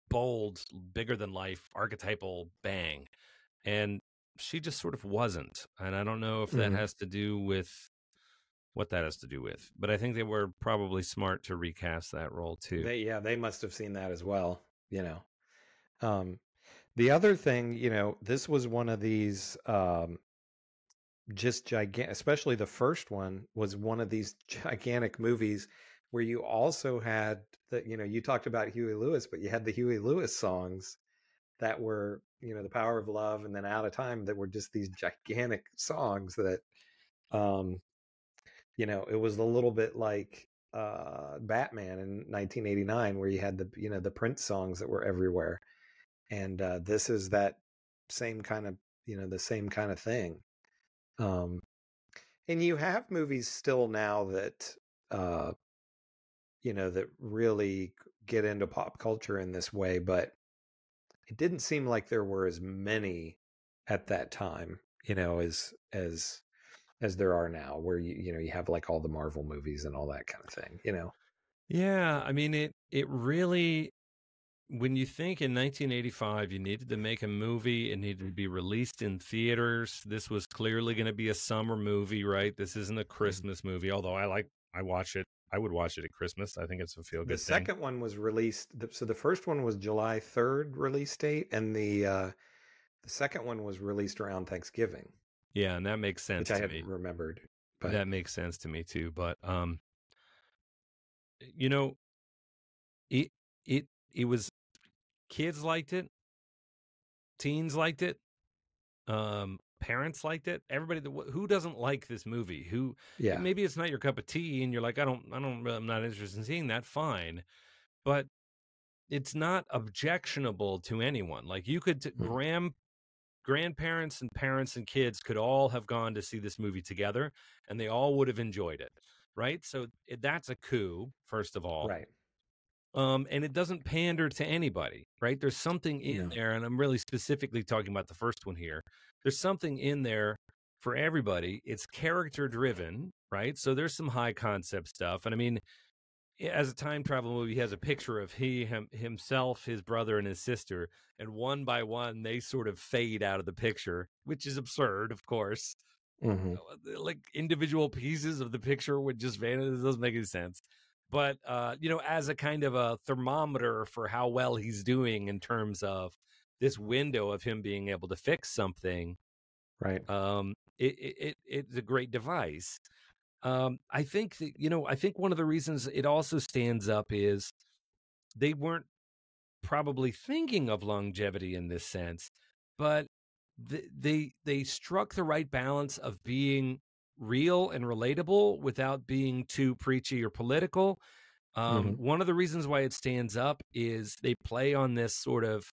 bold, bigger than life, archetypal bang. And she just sort of wasn't. And I don't know if that Mhm. has to do with what that has to do with. But I think they were probably smart to recast that role too. They yeah, they must have seen that as well, you know. Um the other thing, you know, this was one of these um just gigantic especially the first one was one of these gigantic movies where you also had the you know, you talked about Huey Lewis, but you had the Huey Lewis songs that were, you know, The Power of Love and then Out of Time that were just these gigantic songs that um you know, it was a little bit like uh Batman in 1989 where you had the you know the Prince songs that were everywhere. And uh this is that same kind of, you know, the same kind of thing. Um and you have movies still now that uh you know that really get into pop culture in this way, but it didn't seem like there were as many at that time, you know, as as as there are now where you you know you have like all the Marvel movies and all that kind of thing, you know. Yeah, I mean it it really when you think in 1985 you needed to make a movie, it needed to be released in theaters. This was clearly going to be a summer movie, right? This isn't a mm-hmm. Christmas movie, although I like I watch it. I would watch it at Christmas. I think it's a feel The good thing. second one was released so the first one was July 3rd release date and the uh the second one was released around Thanksgiving, Yeah, and that makes sense which I me. remembered. But That makes sense to me too. But um, you know, it it it was kids liked it, teens liked it, um, parents liked it. Everybody that who doesn't like this movie? Who yeah. maybe it's not your cup of tea, and you're like, I don't, I don't, I'm not interested in seeing that. Fine, but it's not objectionable to anyone. Like you could t- Mhm. grand grandparents and parents and kids could all have gone to see this movie together, and they all would have enjoyed it, right? So that's a coup, first of all, Right. Um, and it doesn't pander to anybody, right? There's something in No. there, and I'm really specifically talking about the first one here. There's something in there for everybody. It's character driven, right? So there's some high concept stuff, and I mean, as a time travel movie, he has a picture of he him, himself, his brother, and his sister, and one by one they sort of fade out of the picture, which is absurd, of course hmm like individual pieces of the picture would just vanish. It doesn't make any sense. But uh, you know, as a kind of a thermometer for how well he's doing in terms of this window of him being able to fix something, Right. um, it, it, it it's a great device. Um, I think that you know, I think one of the reasons it also stands up is they weren't probably thinking of longevity in this sense, but th- they they struck the right balance of being real and relatable without being too preachy or political. Um, Mhm. One of the reasons why it stands up is they play on this sort of,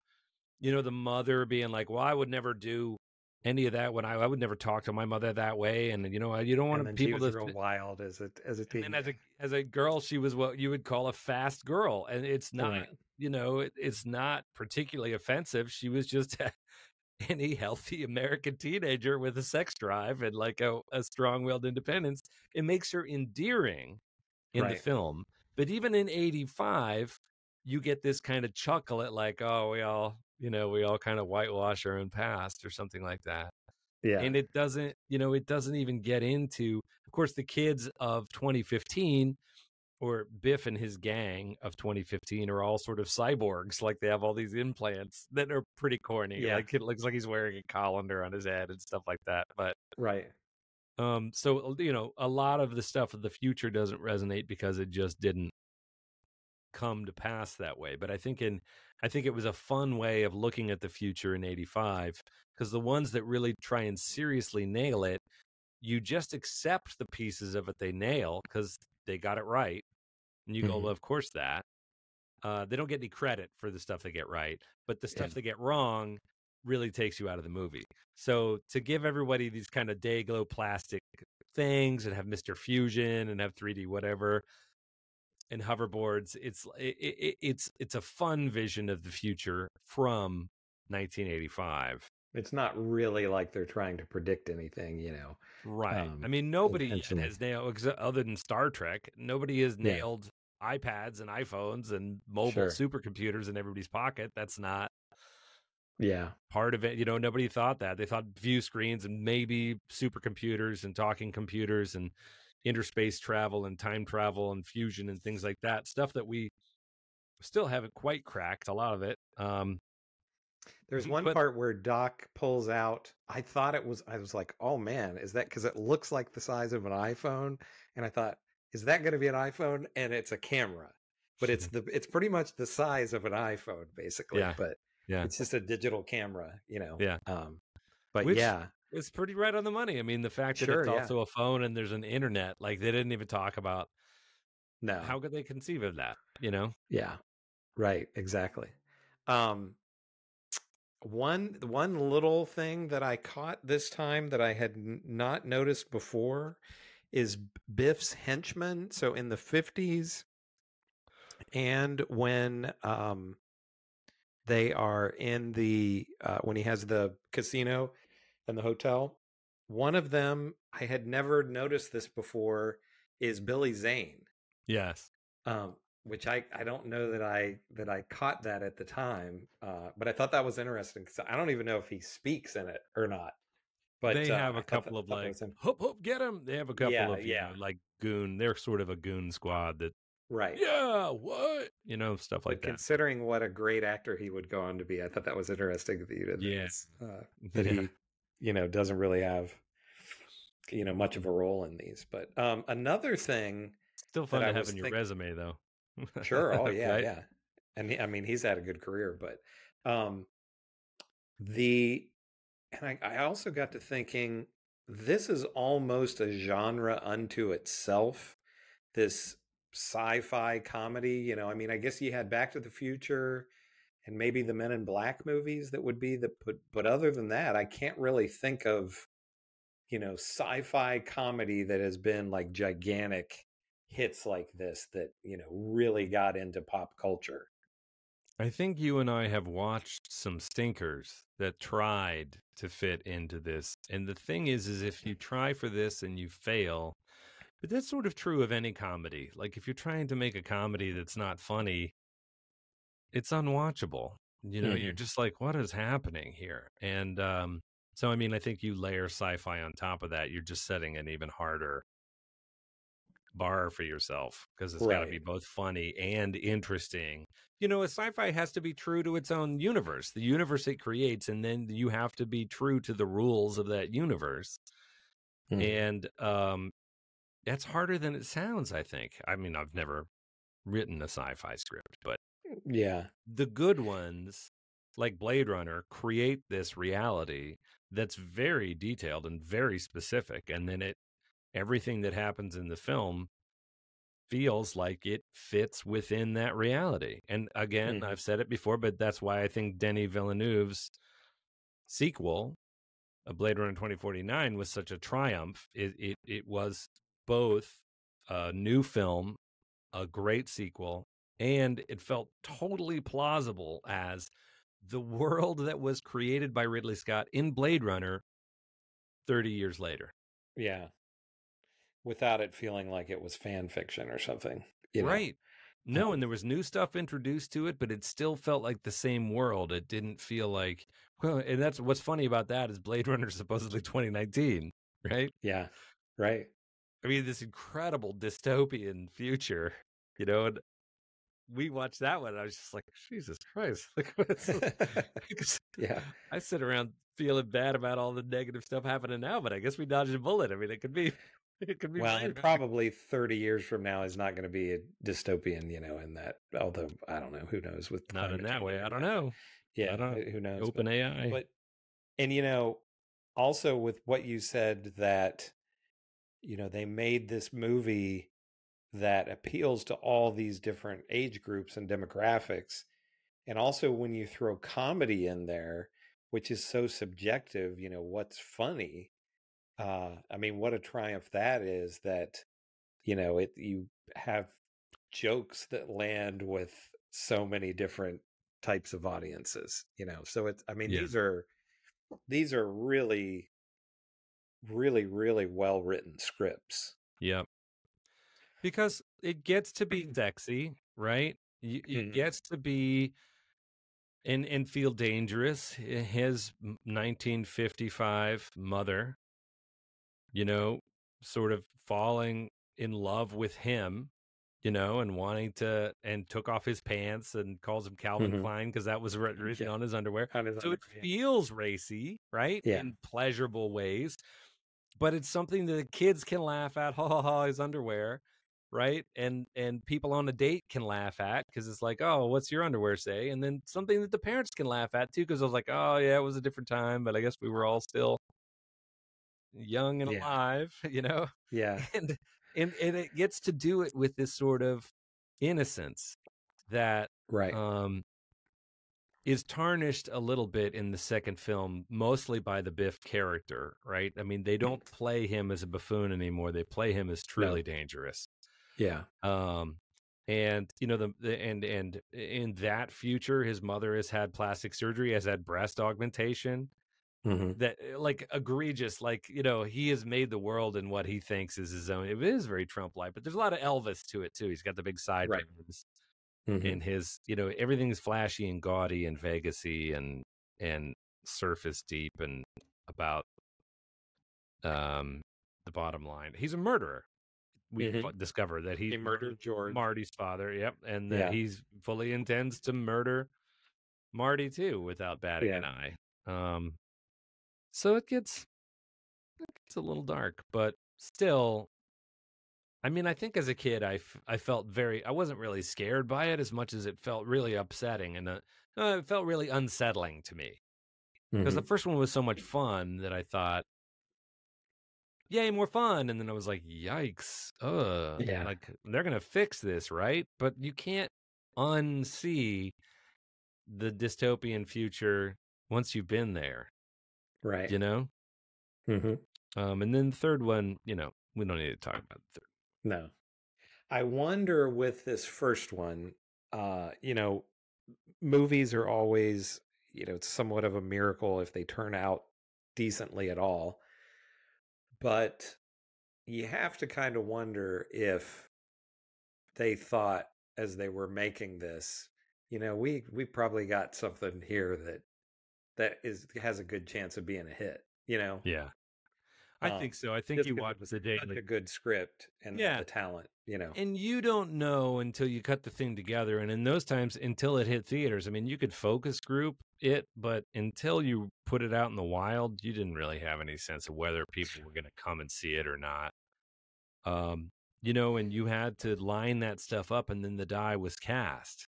you know, the mother being like, "Well, I would never do any of that when I, I would never talk to my mother that way," and you know, you don't want people was to real wild as a as a teen. and then as a as a girl, she was what you would call a fast girl, and it's not, Right. you know, it, it's not particularly offensive. She was just [LAUGHS] any healthy American teenager with a sex drive and like a, a strong-willed independence. It makes her endearing in the film, but even in '85, you get this kind of chuckle at like, oh, we all, you know, we all kind of whitewash our own past or something like that yeah. and it doesn't you know it doesn't even get into of course the kids of 2015 or biff and his gang of 2015 are all sort of cyborgs like they have all these implants that are pretty corny Yeah. like it looks like he's wearing a colander on his head and stuff like that but right. um so you know a lot of the stuff of the future doesn't resonate because it just didn't come to pass that way but i think in i think it was a fun way of looking at the future in 85 because the ones that really try and seriously nail it you just accept the pieces of it they nail because they got it right and you go Mhm. well of course that uh, they don't get any credit for the stuff they get right but the stuff Yeah. they get wrong really takes you out of the movie so to give everybody these kind of day glow plastic things and have mr fusion and have 3d whatever and hoverboards it's it, it, it's it's a fun vision of the future from 1985 It's not really like they're trying to predict anything, you know. right Um, i mean nobody has nailed other than star trek nobody has Yeah. nailed iPads and iPhones and mobile Sure. supercomputers in everybody's pocket. That's not Yeah. part of it. You know, nobody thought that. They thought view screens and maybe supercomputers and talking computers and interspace travel and time travel and fusion and things like that. Stuff that we still haven't quite cracked. A lot of it. Um, There's one But- part where Doc pulls out. I thought it was. I was like, "Oh man, is that because it looks like the size of an iPhone?" And I thought, "Is that going to be an iPhone?" And it's a camera, but it's [LAUGHS] the. It's pretty much the size of an iPhone, basically. Yeah. But Yeah. it's just a digital camera, you know. Yeah. Um, but Which- yeah, it's pretty right on the money. I mean, the fact that Sure, it's yeah. also a phone and there's an internet, like they didn't even talk about no, how could they conceive of that, you know? Yeah. Right, exactly. Um one one little thing that I caught this time that I had n- not noticed before is Biff's henchmen. So in the 50s and when um they are in the uh when he has the casino and the hotel, one of them I had never noticed this before is Billy Zane Yes. um, which I, I don't know that I that I caught that at the time, uh, but I thought that was interesting because I don't even know if he speaks in it or not. But they uh, have I a couple that- of like, hoop, hoop, get him. They have a couple Yeah, of, yeah. know, like goon. They're sort of a goon squad that, right. yeah, what? You know, stuff like But that. considering what a great actor he would go on to be, I thought that was interesting that you did. Yeah. uh, [LAUGHS] that he, you know, doesn't really have, you know, much of a role in these. But um, another thing Still fun to have in your think- resume, though. Sure. Oh [LAUGHS] yeah, Right? yeah. And he, I mean, he's had a good career, but um, the and I, I also got to thinking this is almost a genre unto itself. This sci-fi comedy, you know. I mean, I guess you had Back to the Future and maybe the Men in Black movies that would be the but but other than that, I can't really think of you know sci-fi comedy that has been like gigantic hits like this that you know really got into pop culture. I think you and I have watched some stinkers that tried to fit into this. And the thing is, is if you try for this and you fail, but that's sort of true of any comedy. Like if you're trying to make a comedy that's not funny, it's unwatchable. You know, you're just like, what is happening here? And um, so, I mean, I think you layer sci-fi on top of that, you're just setting an even harder bar for yourself because it's got to be both funny and interesting. You know, a sci-fi has to be true to its own universe, the universe it creates, and then you have to be true to the rules of that universe. Mhm. And um, that's harder than it sounds. I think. I mean, I've never written a sci-fi script, but Yeah. the good ones like blade runner create this reality that's very detailed and very specific and then it everything that happens in the film feels like it fits within that reality and again Mhm. i've said it before but that's why i think denis villeneuve's sequel a blade runner 2049 was such a triumph it, it, it was both a new film a great sequel and it felt totally plausible as the world that was created by Ridley Scott in Blade Runner 30 years later. Yeah. Without it feeling like it was fan fiction or something. you know? Right. No, and there was new stuff introduced to it, but it still felt like the same world. It didn't feel like well, and that's what's funny about that is Blade Runner supposedly 2019, right? Yeah. Right. I mean, this incredible dystopian future, you know, and we watched that one. And I was just like, Jesus Christ! [LAUGHS] What's, [LAUGHS] Yeah. I sit around feeling bad about all the negative stuff happening now, but I guess we dodged a bullet. I mean, it could be, [LAUGHS] it could be. Well, and probably 30 years from now is not going to be a dystopian, you know, in that, although I don't know, who knows with not in that way. I don't know. Yeah. I don't- Who knows? Open but- AI. but and you know also with what you said that you know they made this movie that appeals to all these different age groups and demographics and also when you throw comedy in there which is so subjective you know what's funny uh i mean what a triumph that is that you know it you have jokes that land with so many different types of audiences you know so it's i mean Yeah. these are these are really really really well written scripts Yep. because it gets to be [CLEARS THROAT] sexy, right? It Mhm. gets to be and and feel dangerous. His 1955 mother, you know, sort of falling in love with him, you know, and wanting to and took off his pants and calls him Calvin Mhm. Klein because that was [LAUGHS] written Yeah. on his underwear. On his So it yeah. feels racy, right? Yeah. In pleasurable ways. But it's something that the kids can laugh at, ha ha ha, his underwear, right? And and people on a date can laugh at because it's like, oh, what's your underwear say? And then something that the parents can laugh at too, because I was like, oh yeah, it was a different time, but I guess we were all still young and Yeah. alive, [LAUGHS] you know? Yeah. and and and it gets to do it with this sort of innocence that Right. um is tarnished a little bit in the second film mostly by the biff character right i mean they don't play him as a buffoon anymore they play him as truly dangerous yeah. um and you know the, the and and in that future his mother has had plastic surgery has had breast augmentation hmm that uh, like egregious like you know he has made the world in what he thinks is his own it is very trump like but there's a lot of elvis to it too he's got the big side Right. ribs hmm in his you know everything's flashy and gaudy and vegasy and and surface deep and about um the bottom line he's a murderer we Mhm. discover that he, He murdered George. marty's father yep and that Yeah. he's fully intends to murder marty too without batting an eye um so it gets it gets a little dark but still I mean, I think as a kid, I, f- I felt very, I wasn't really scared by it as much as it felt really upsetting and uh, uh, it felt really unsettling to me. Because the Mhm. first one was so much fun that I thought, yay, more fun. And then I was like, yikes. Ugh. Yeah. Like, they're going to fix this, right? But you can't unsee the dystopian future once you've been there, right. you know? hmm Um, and then the third one, you know, we don't need to talk about the third. No. I wonder with this first one, uh, you know, movies are always, you know, it's somewhat of a miracle if they turn out decently at all. But you have to kind of wonder if they thought as they were making this, you know, we we probably got something here that that is has a good chance of being a hit, you know. Yeah. I Um, think so. I think you watch the such daily. a good script and Yeah. the talent, you know. And you don't know until you cut the thing together. And in those times, until it hit theaters, I mean, you could focus group it, but until you put it out in the wild, you didn't really have any sense of whether people were going to come and see it or not. Um, you know, and you had to line that stuff up, and then the die was cast.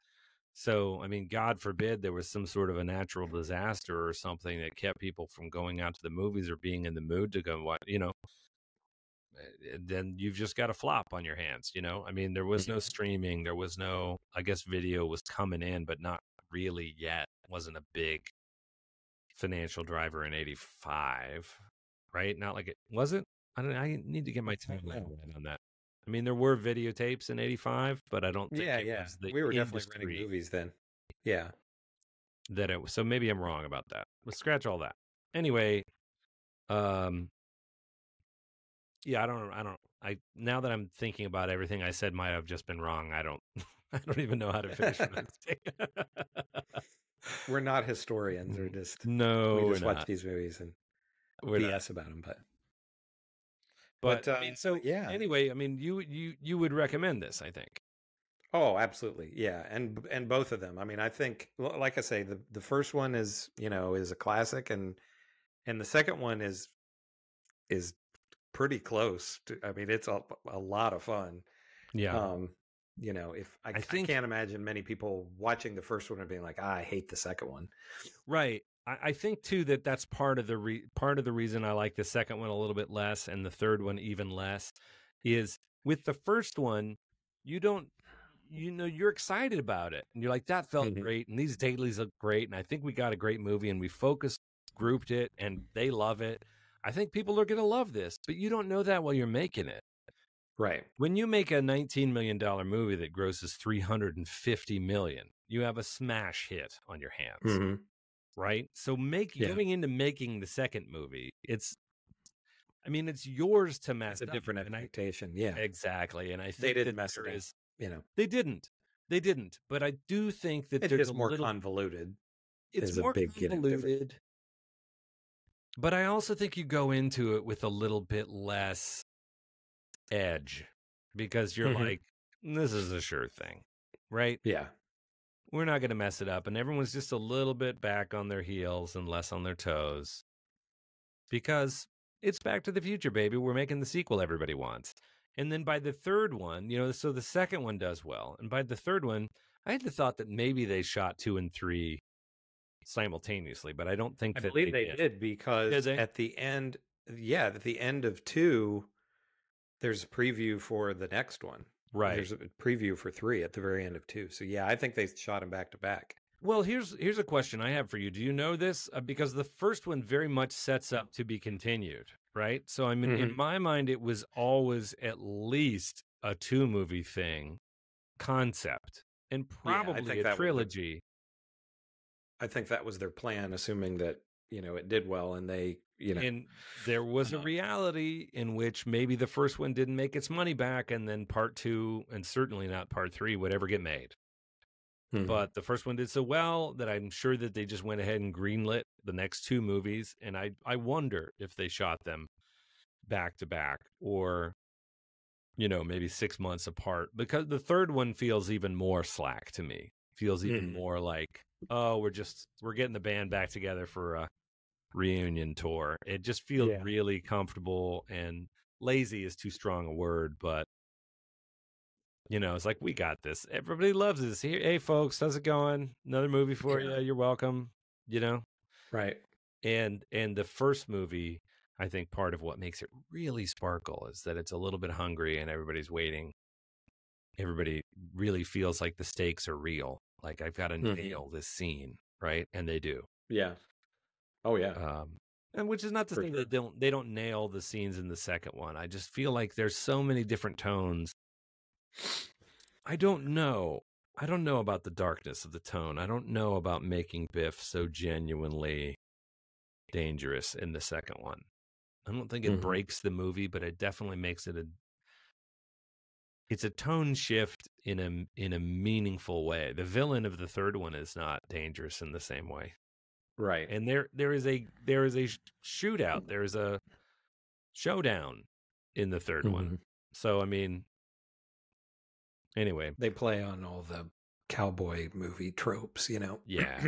So, I mean, God forbid there was some sort of a natural disaster or something that kept people from going out to the movies or being in the mood to go watch, you know, eh, then you've just got a flop on your hands, you know? I mean, there was no streaming, there was no, I guess video was coming in, but not really yet. Wasn't a big financial driver in 85, right? Not like it was it? I don't I need to get my timeline right on that. I mean, there were videotapes in 85, but I don't think Yeah, it yeah. was the We were definitely renting movies then. Yeah. that it was. So maybe I'm wrong about that. Let's scratch all that. Anyway, um, yeah, I don't, I don't, I now that I'm thinking about everything I said might have just been wrong. I don't, [LAUGHS] I don't even know how to finish what I'm saying. [LAUGHS] We're not historians. We're just no, we just watch not. these movies and We're not. BS about them. But But, But, I mean, uh, so yeah. Anyway, I mean, you you you would recommend this, I think. oh, absolutely, yeah, and and both of them. I mean, I think, like I say, the the first one is you know is a classic, and and the second one is is pretty close. To, I mean, it's a a lot of fun. Yeah. Um, you know, if I, I I think- can't imagine many people watching the first one and being like, ah, I hate the second one. Right. I, I think too that that's part of the re- part of the reason I like the second one a little bit less and the third one even less is with the first one you don't you know you're excited about it and you're like that felt Mhm. great and these dailies look great and I think we got a great movie and we focused grouped it and they love it. I think people are going to love this, but you don't know that while you're making it. Right. When you make a 19 million dollar movie that grosses 350 million, you have a smash hit on your hands Mhm. Right? So make Yeah. going into making the second movie, it's I mean, it's yours to mess It's a up, different and I- expectation. yeah. exactly. And I think They didn't mess it up. is- You know, They didn't. They didn't. But I do think that it's there's more little, convoluted. it's more big, you know, convoluted. But I also think you go into it with a little bit less edge because you're Mhm. like, this is a sure thing, right? Yeah. We're not going to mess it up. And everyone's just a little bit back on their heels and less on their toes because it's Back to the Future, baby. We're making the sequel everybody wants. And then by the third one, you know, so the second one does well. And by the third one, I had the thought that maybe they shot two and three simultaneously, but I don't think I that believe they, did. because Did they? at the end, yeah, at the end of two, there's a preview for the next one. Right. There's a preview for three at the very end of two. So yeah, I think they shot them back to back. Well, here's here's a question I have for you. Do you know this? Uh, because the first one very much sets up to be continued, right? So I mean, in Mhm. my mind, it was always at least a two movie thing concept, and probably think a that was trilogy. I think that was their plan, assuming that you know it did well and they you know And there was a Uh-huh. reality in which maybe the first one didn't make its money back, and then part two, and certainly not part three, would ever get made. Mhm. But the first one did so well that I'm sure that they just went ahead and greenlit the next two movies, and I I wonder if they shot them back to back or you know maybe six months apart because the third one feels even more slack to me. Feels even Mhm. more like oh we're just we're getting the band back together for a reunion tour. It just feels Yeah. really comfortable and lazy is too strong a word, but you know, it's like we got this. Everybody loves this. Here, hey folks, how's it going? Another movie for Yeah. you. You're welcome. You know, right. and and the first movie, I think part of what makes it really sparkle is that it's a little bit hungry and everybody's waiting. Everybody really feels like the stakes are real. Like I've got to Mhm. nail this scene, right? And they do. Yeah. Oh yeah. Um, and which is not to For say sure. that they don't they don't nail the scenes in the second one. I just feel like there's so many different tones. I don't know. I don't know about the darkness of the tone. I don't know about making Biff so genuinely dangerous in the second one. I don't think it Mhm. breaks the movie, but it definitely makes it a it's a tone shift in a in a meaningful way. The villain of the third one is not dangerous in the same way right. and there there is a there is a shootout there is a showdown in the 3rd one Mhm. so i mean anyway They play on all the cowboy movie tropes, you know. Yeah.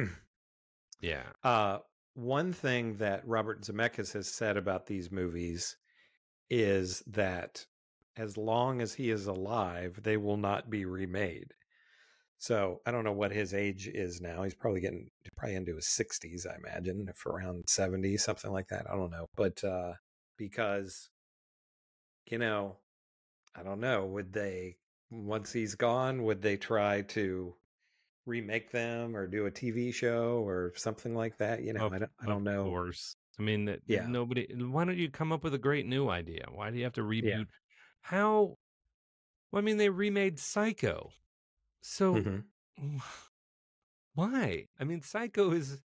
[CLEARS THROAT] yeah Uh, one thing that Robert Zemeckis has said about these movies is that as long as he is alive, they will not be remade. So I don't know what his age is now. He's probably getting probably into his sixties, I imagine, if around seventy, something like that. I don't know, but uh, because you know, I don't know. Would they once he's gone? Would they try to remake them or do a TV show or something like that? You know, Of- I don't, I don't of know. course i mean that Yeah. nobody why don't you come up with a great new idea why do you have to reboot Yeah. How well, i mean they remade psycho so Mhm. [SIGHS] why i mean psycho is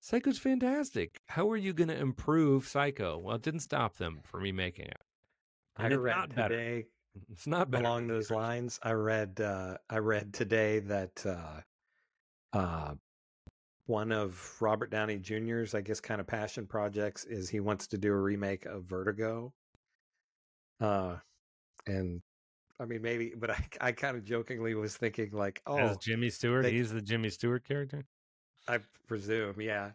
psycho's fantastic how are you going to improve psycho well it didn't stop them from remaking it I And it's read today [LAUGHS] it's not better along those lines. I read uh, I read today that uh, uh, one of Robert Downey Jr.'s, I guess, kind of passion projects is he wants to do a remake of Vertigo. Uh, and I mean, maybe, but I, I kind of jokingly was thinking like, oh, as jimmy stewart they- he's the jimmy stewart character I presume, yeah.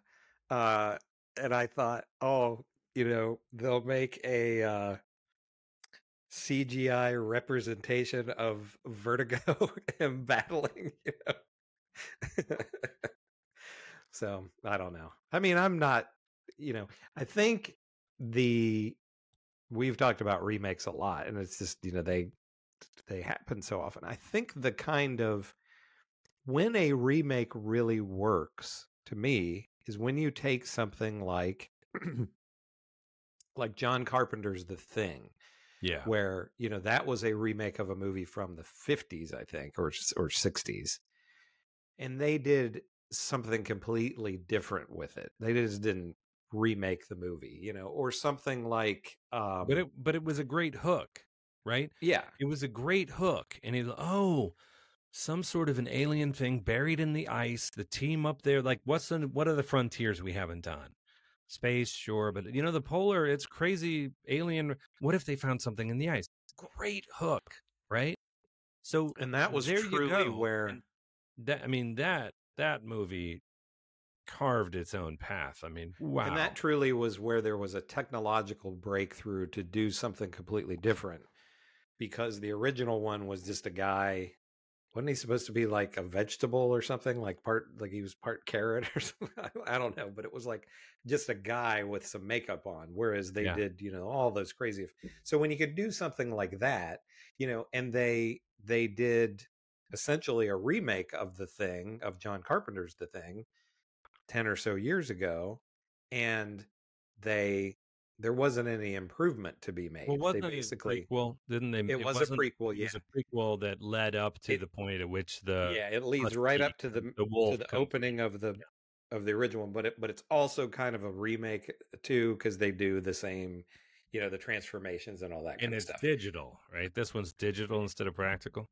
Uh, and I thought, oh, you know, they'll make a uh, CGI representation of Vertigo [LAUGHS] and battling, you know. [LAUGHS] so I don't know. I mean, I'm not, you know, I think the we've talked about remakes a lot, and it's just you know they they happen so often. I think the kind of when a remake really works to me is when you take something like [CLEARS THROAT] like John Carpenter's The Thing yeah where you know that was a remake of a movie from the 50s I think or or 60s and they did something completely different with it they just didn't remake the movie, you know, or something like um but it but it was a great hook, right? yeah. It was a great hook, and it oh, some sort of an alien thing buried in the ice. The team up there, like what's the what are the frontiers we haven't done? Space, sure, but you know the polar. It's crazy alien. What if they found something in the ice? Great hook, right? So And that was there truly where that I mean that that movie carved its own path. I mean, wow. And that truly was where there was a technological breakthrough to do something completely different. Because the original one was just a guy, wasn't he supposed to be like a vegetable or something? Like part, like he was part carrot or [LAUGHS] something? I- don't know, but it was like just a guy with some makeup on. Whereas they Yeah. did, you know, all those crazy. So when you could do something like that, you know, and they they did essentially a remake of the thing of John Carpenter's The Thing 10 or so years ago and they there wasn't any improvement to be made. well, wasn't it basically a prequel? Didn't they? it, was a prequel, It yeah. was a prequel that led up to It- the point at which the yeah, it leads right up to the the to the opening of the of the original one, but it but it's also kind of a remake uh, too because they do the same, you know, the transformations and all that kind and it's digital, right? This one's digital instead of practical.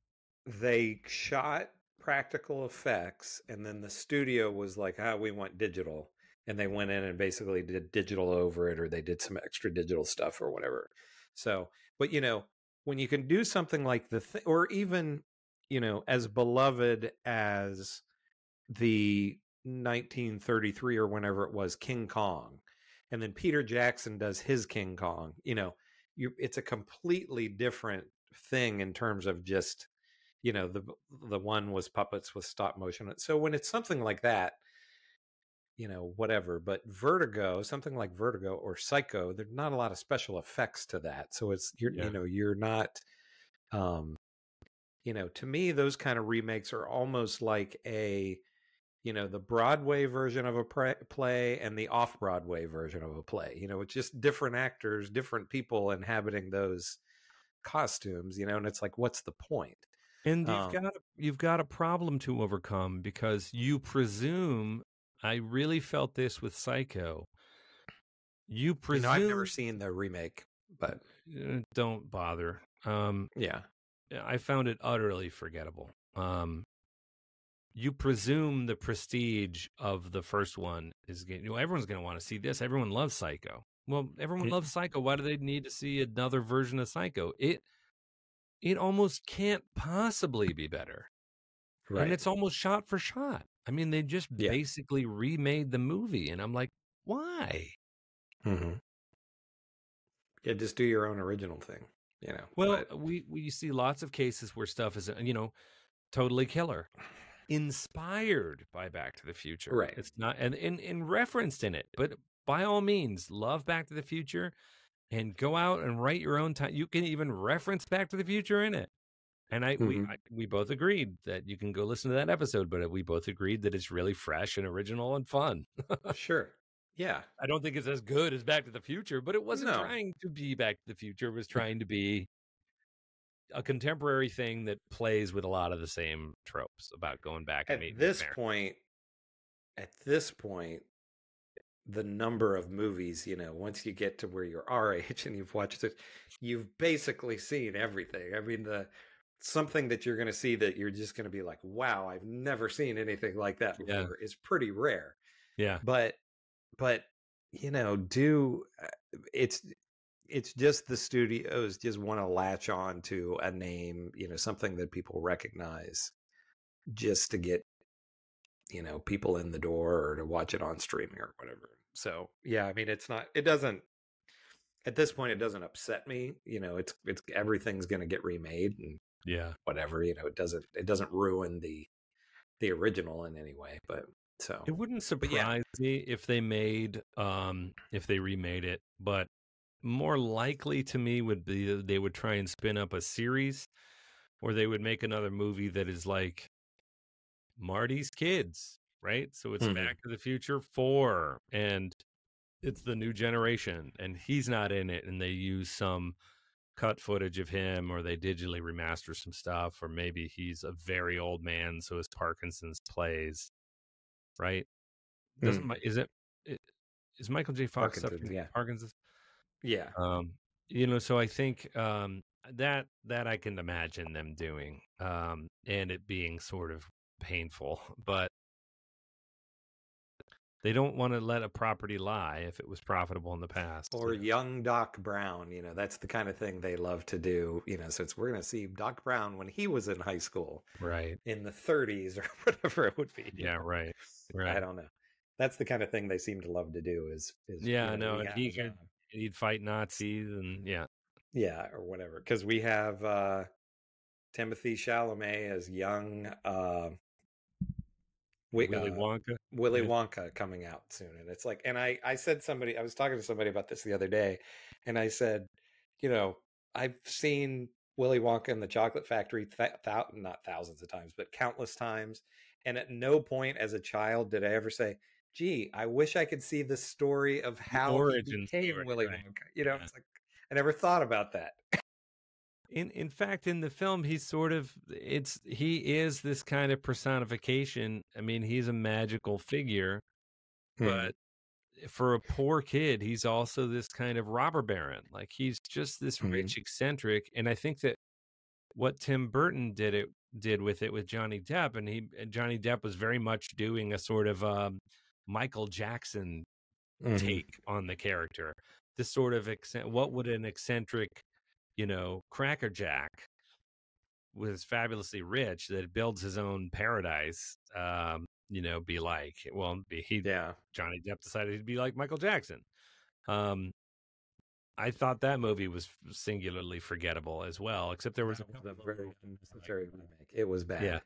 they shot practical effects and then the studio was like ah we want digital and they went in and basically did digital over it or they did some extra digital stuff or whatever. So but you know when you can do something like the th- or even you know as beloved as the 1933 or whenever it was king kong and then peter jackson does his king kong you know you it's a completely different thing in terms of just you know the the one was puppets with stop motion so when it's something like that you know whatever but vertigo something like vertigo or psycho there's not a lot of special effects to that so it's you're Yeah. you know you're not um you know to me those kind of remakes are almost like a you know the broadway version of a pre- play and the off broadway version of a play you know it's just different actors different people inhabiting those costumes you know and it's like what's the point And you've Um, got you've got a problem to overcome because you presume. I really felt this with Psycho. You you presume. know i've never seen the remake but Uh, Don't bother. Um, yeah I found it utterly forgettable. Um, you presume the prestige of the first one is getting. You know, everyone's going to want to see this. Everyone loves Psycho. Well, everyone loves Psycho. Why do they need to see another version of Psycho? It it almost can't possibly be better. right And it's almost shot for shot. I mean, they just Yeah. basically remade the movie, and I'm like, why? Mm-hmm. yeah just do your own original thing you know Well, but- we we see lots of cases where stuff is, you know, totally killer, inspired by Back to the Future. Right. It's not and and, and referenced in it, but by all means, love Back to the Future, and go out and write your own time. You can even reference Back to the Future in it. And I we Mhm. I, we both agreed that you can go listen to that episode, but we both agreed that it's really fresh and original and fun. [LAUGHS] sure yeah I don't think it's as good as Back to the Future, but it wasn't No. trying to be Back to the Future. It was trying to be a contemporary thing that plays with a lot of the same tropes about going back and at this point at this point the number of movies you know once you get to where you're our [LAUGHS] age and you've watched it you've basically seen everything. I mean the something that you're going to see that you're just going to be like wow i've never seen anything like that Yeah. before is pretty rare. Yeah, but but you know do uh, it's it's just the studios just want to latch on to a name you know something that people recognize just to get you know people in the door or to watch it on streaming or whatever so yeah i mean it's not it doesn't at this point it doesn't upset me you know it's it's everything's going to get remade and yeah. whatever you know it doesn't it doesn't ruin the the original in any way but so It wouldn't But yeah. surprise me if they made um if they remade it, but more likely to me would be they would try and spin up a series or they would make another movie that is like Marty's kids, right? So it's Mhm. Back to the Future 4 and it's the new generation and he's not in it and they use some cut footage of him or they digitally remaster some stuff or maybe he's a very old man so his Parkinson's plays right? Doesn't Mm. is it, it is Michael J. Fox Parkinson's, yeah. Parkinson's? Yeah. Um, you know, so I think um, that that I can imagine them doing, um, and it being sort of painful, [LAUGHS] but they don't want to let a property lie if it was profitable in the past. Or young Doc Brown, you know, that's the kind of thing they love to do. You know, so it's we're going to see Doc Brown when he was in high school right? in the 30s [LAUGHS] or whatever it would be. Yeah, know? right, I don't know. That's the kind of thing they seem to love to do. Is, is Yeah, you know, and he could- He'd fight Nazis, and yeah, yeah, or whatever. Because we have uh Timothée Chalamet as young uh, Willy uh, Wonka. Willy. Wonka coming out soon. And it's like, and I, I said somebody, I was talking to somebody about this the other day, and I said, you know, I've seen Willy Wonka and the Chocolate Factory, th- thou- not thousands of times, but countless times. And at no point as a child did I ever say, gee, I wish I could see the story of how origin he became story, Willy right. Wonka. You know, Yeah. it's like, I never thought about that. In in fact, in the film, he's sort of it's he is this kind of personification. I mean, he's a magical figure, Hmm. but for a poor kid, he's also this kind of robber baron. Like he's just this Mhm. rich eccentric, and I think that what Tim Burton did it did with it with Johnny Depp, and he and Johnny Depp was very much doing a sort of um, Michael Jackson Mhm. take on the character. This sort of. What would an eccentric, you know, Cracker Jack, was fabulously rich that builds his own paradise, um, you know, be like? Well, be, he Yeah. Johnny Depp decided to be like Michael Jackson. Um, I thought that movie was singularly forgettable as well, except there was a That was couple a of very unnecessary remake. It was bad. Yeah.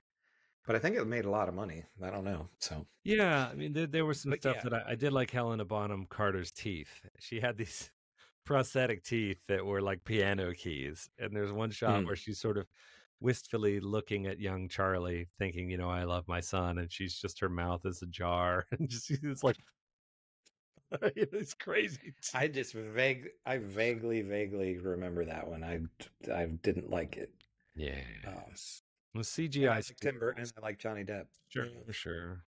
But I think it made a lot of money. I don't know. So Yeah, I mean, there, there was some But stuff yeah. that I, I did like Helena Bonham Carter's teeth. She had these prosthetic teeth that were like piano keys, and there's one shot Hmm. where she's sort of wistfully looking at young Charlie, thinking, you know, I love my son, and she's just her mouth is ajar, [LAUGHS] and just it's like [LAUGHS] it's crazy. I just vague I vaguely, vaguely remember that one. I I didn't like it. Yeah, Um, well, I CGI like Tim Burton and I like Johnny Depp. sure, for sure.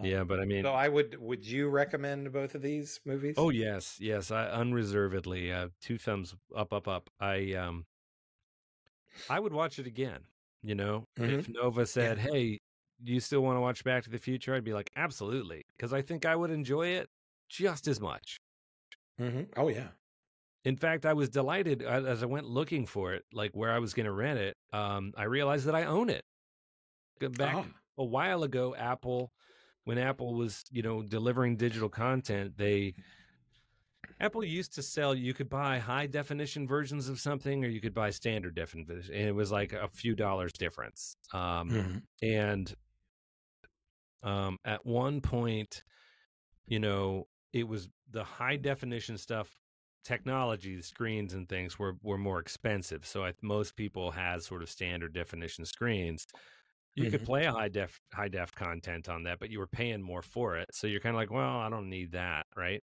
Um, Yeah, but I mean, So I would would you recommend both of these movies? Oh yes, yes, I unreservedly uh, two thumbs up, up, up. I um, I would watch it again. You know, if Nova said, "Hey, do you still want to watch Back to the Future?" I'd be like, "Absolutely," because I think I would enjoy it just as much. Mm-hmm. Oh yeah. In fact, I was delighted as I went looking for it, like where I was going to rent it. Um, I realized that I own it. Back Ah. a while ago, Apple, when Apple was, you know, delivering digital content, they Apple used to sell. You could buy high definition versions of something, or you could buy standard definition, and it was like a few dollars difference. Um, Mhm. and um, at one point, you know, it was the high definition stuff technology the screens and things were were more expensive so I, most people had sort of standard definition screens you could Mhm. play a high def high def content on that but you were paying more for it so you're kind of like well i don't need that right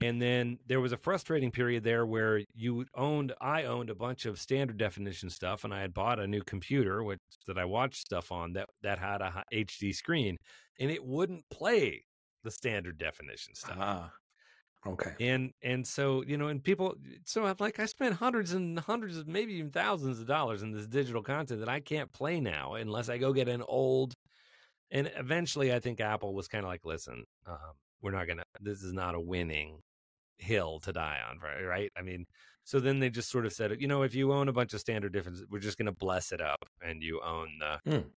and then there was a frustrating period there where you owned i owned a bunch of standard definition stuff and i had bought a new computer which that i watched stuff on that that had a hd screen and it wouldn't play the standard definition stuff Ah. Okay. and and so you know and people so i'm like i spent hundreds and hundreds of maybe even thousands of dollars in this digital content that i can't play now unless i go get an old and eventually i think apple was kind of like listen um, we're not gonna this is not a winning hill to die on right right i mean so then they just sort of said you know if you own a bunch of standard differences we're just gonna bless it up and you own the Hmm.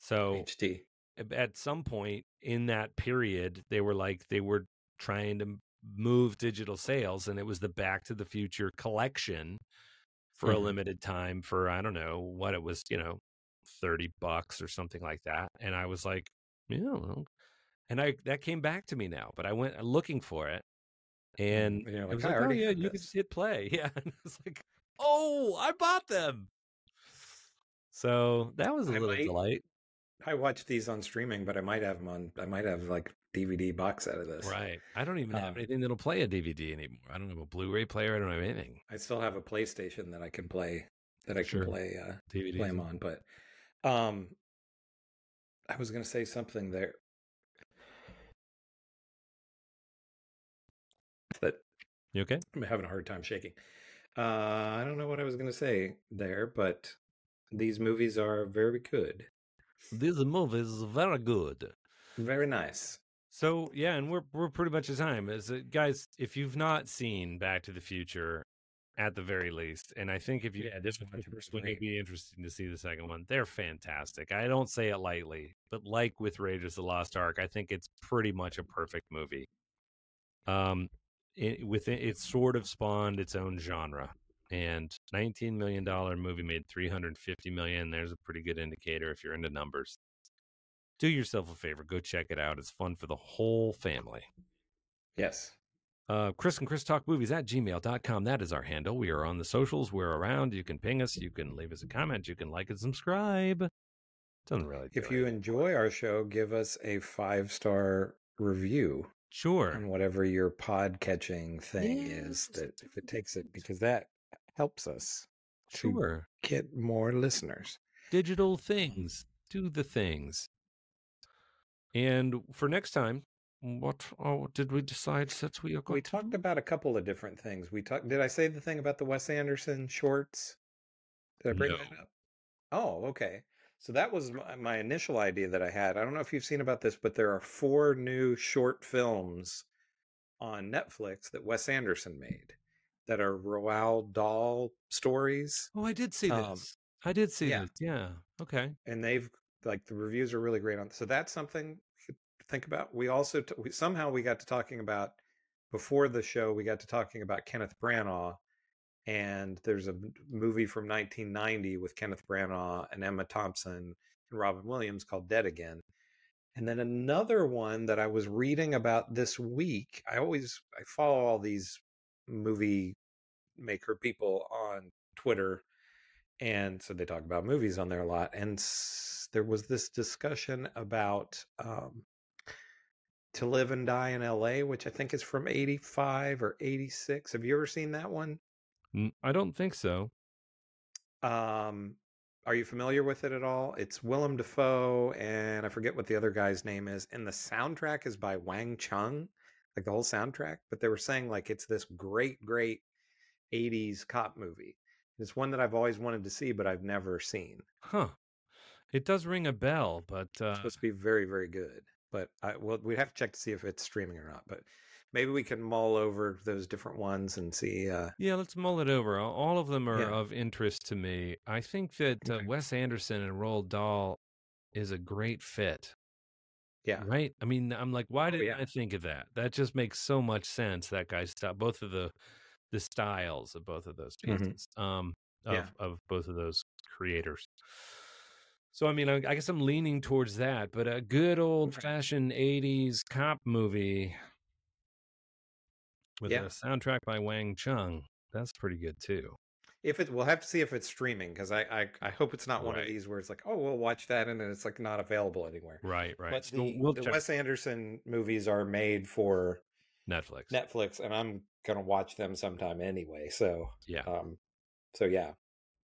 so HD. at some point in that period they were like they were trying to move digital sales and it was the back to the future collection for a Mhm. limited time for i don't know what it was you know 30 bucks or something like that and i was like yeah well. and i that came back to me now but i went looking for it and And it like, was "I like, oh already yeah you could just hit play [LAUGHS] yeah and it's like oh i bought them so that was a I little might- delight I watched these on streaming, but I might have them on. I might have like DVD box set of this. Right. I don't even have Um, anything that'll play a DVD anymore. I don't have a Blu-ray player. I don't have anything. I still have a PlayStation that I can play. That I can play. Uh, DVDs. play them on. But um, I was going to say something there. that You okay? I'm having a hard time shaking. Uh, I don't know what I was going to say there, but these movies are very good. This movie is very good. Very nice. So yeah, and we're we're pretty much at time. Is it, guys, if you've not seen Back to the Future, at the very least, and I think if you Yeah, this [LAUGHS] one it'd be interesting to see the second one. They're fantastic. I don't say it lightly, but like with Raiders of the Lost Ark, I think it's pretty much a perfect movie. Um, it, within it sort of spawned its own genre, and 19 million dollar movie made 350 million. There's a pretty good indicator if you're into numbers. Do yourself a favor, go check it out. It's fun for the whole family. Yes. Uh, Chris and Chris Talk Movies at gmail.com. That is our handle. We are on the socials. We're around. You can ping us. You can leave us a comment. You can like and subscribe. Doesn't really. do If you anything. enjoy our show, give us a five star review sure. and whatever your pod catching thing is. That if it takes it, because that helps us to Sure. get more listeners. Digital um, things. Do the things. And for next time, what oh, did we decide that we are going We to talked about a couple of different things. We talked. Did I say the thing about the Wes Anderson shorts? Did I bring No. that up? Oh, okay. So that was my, my initial idea that I had. I don't know if you've seen about this, but there are four new short films on Netflix that Wes Anderson made that are Roald Dahl stories, Oh, I did see Um, this. I did see yeah. this. Yeah. Okay. and they've like the reviews are really great on. So that's something could think about. We also t- we, somehow we got to talking about before the show. We got to talking about Kenneth Branagh, and there's a movie from 1990 with Kenneth Branagh and Emma Thompson and Robin Williams called Dead Again. And then another one that I was reading about this week. I always I follow all these movie maker people on Twitter and so they talk about movies on there a lot and s- there was this discussion about um, to live and die in la which i think is from 85 or 86 have you ever seen that one? I don't think so. um, are you familiar with it at all? It's willem dafoe and i forget what the other guy's name is and the soundtrack is by wang chung like the whole soundtrack but they were saying like it's this great great 80s cop movie it's one that i've always wanted to see but i've never seen Huh. It does ring a bell, but uh, It's supposed to be very, very good. But I well, we'd have to check to see if it's streaming or not. But maybe we can mull over those different ones and see. Uh, Yeah, let's mull it over. All- of them are Yeah. of interest to me. I think that uh, Okay. Wes Anderson and Roald Dahl is a great fit. yeah, Right? I mean, I'm like, why didn't yeah. I think of that? That just makes so much sense. That guy's style, both of the the styles of both of those Mhm. pieces, um, of Yeah. of both of those creators. So I mean, I, I guess I'm leaning towards that, but a good old fashioned '80s cop movie with Yeah. a soundtrack by Wang Chung. That's pretty good too. if it, we'll have to see if it's streaming because I, I, I hope it's not one of these where it's like, oh, we'll watch that and then it's like not available anywhere. Right, right. But So the, we'll the Wes Anderson movies are made for Netflix. Netflix, and I'm gonna watch them sometime anyway. So, Yeah. um, so yeah, and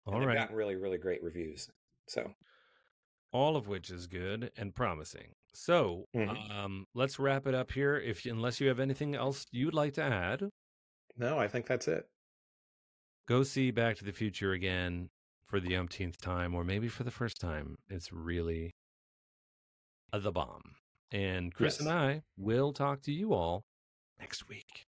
All they've right. gotten really, really great reviews. So, All of which is good and promising. So, Mhm. um, let's wrap it up here. If unless you have anything else you'd like to add, no, I think that's it. go see Back to the Future again for the umpteenth time, or maybe for the first time. It's really the bomb. And Chris and I will talk to you all next week.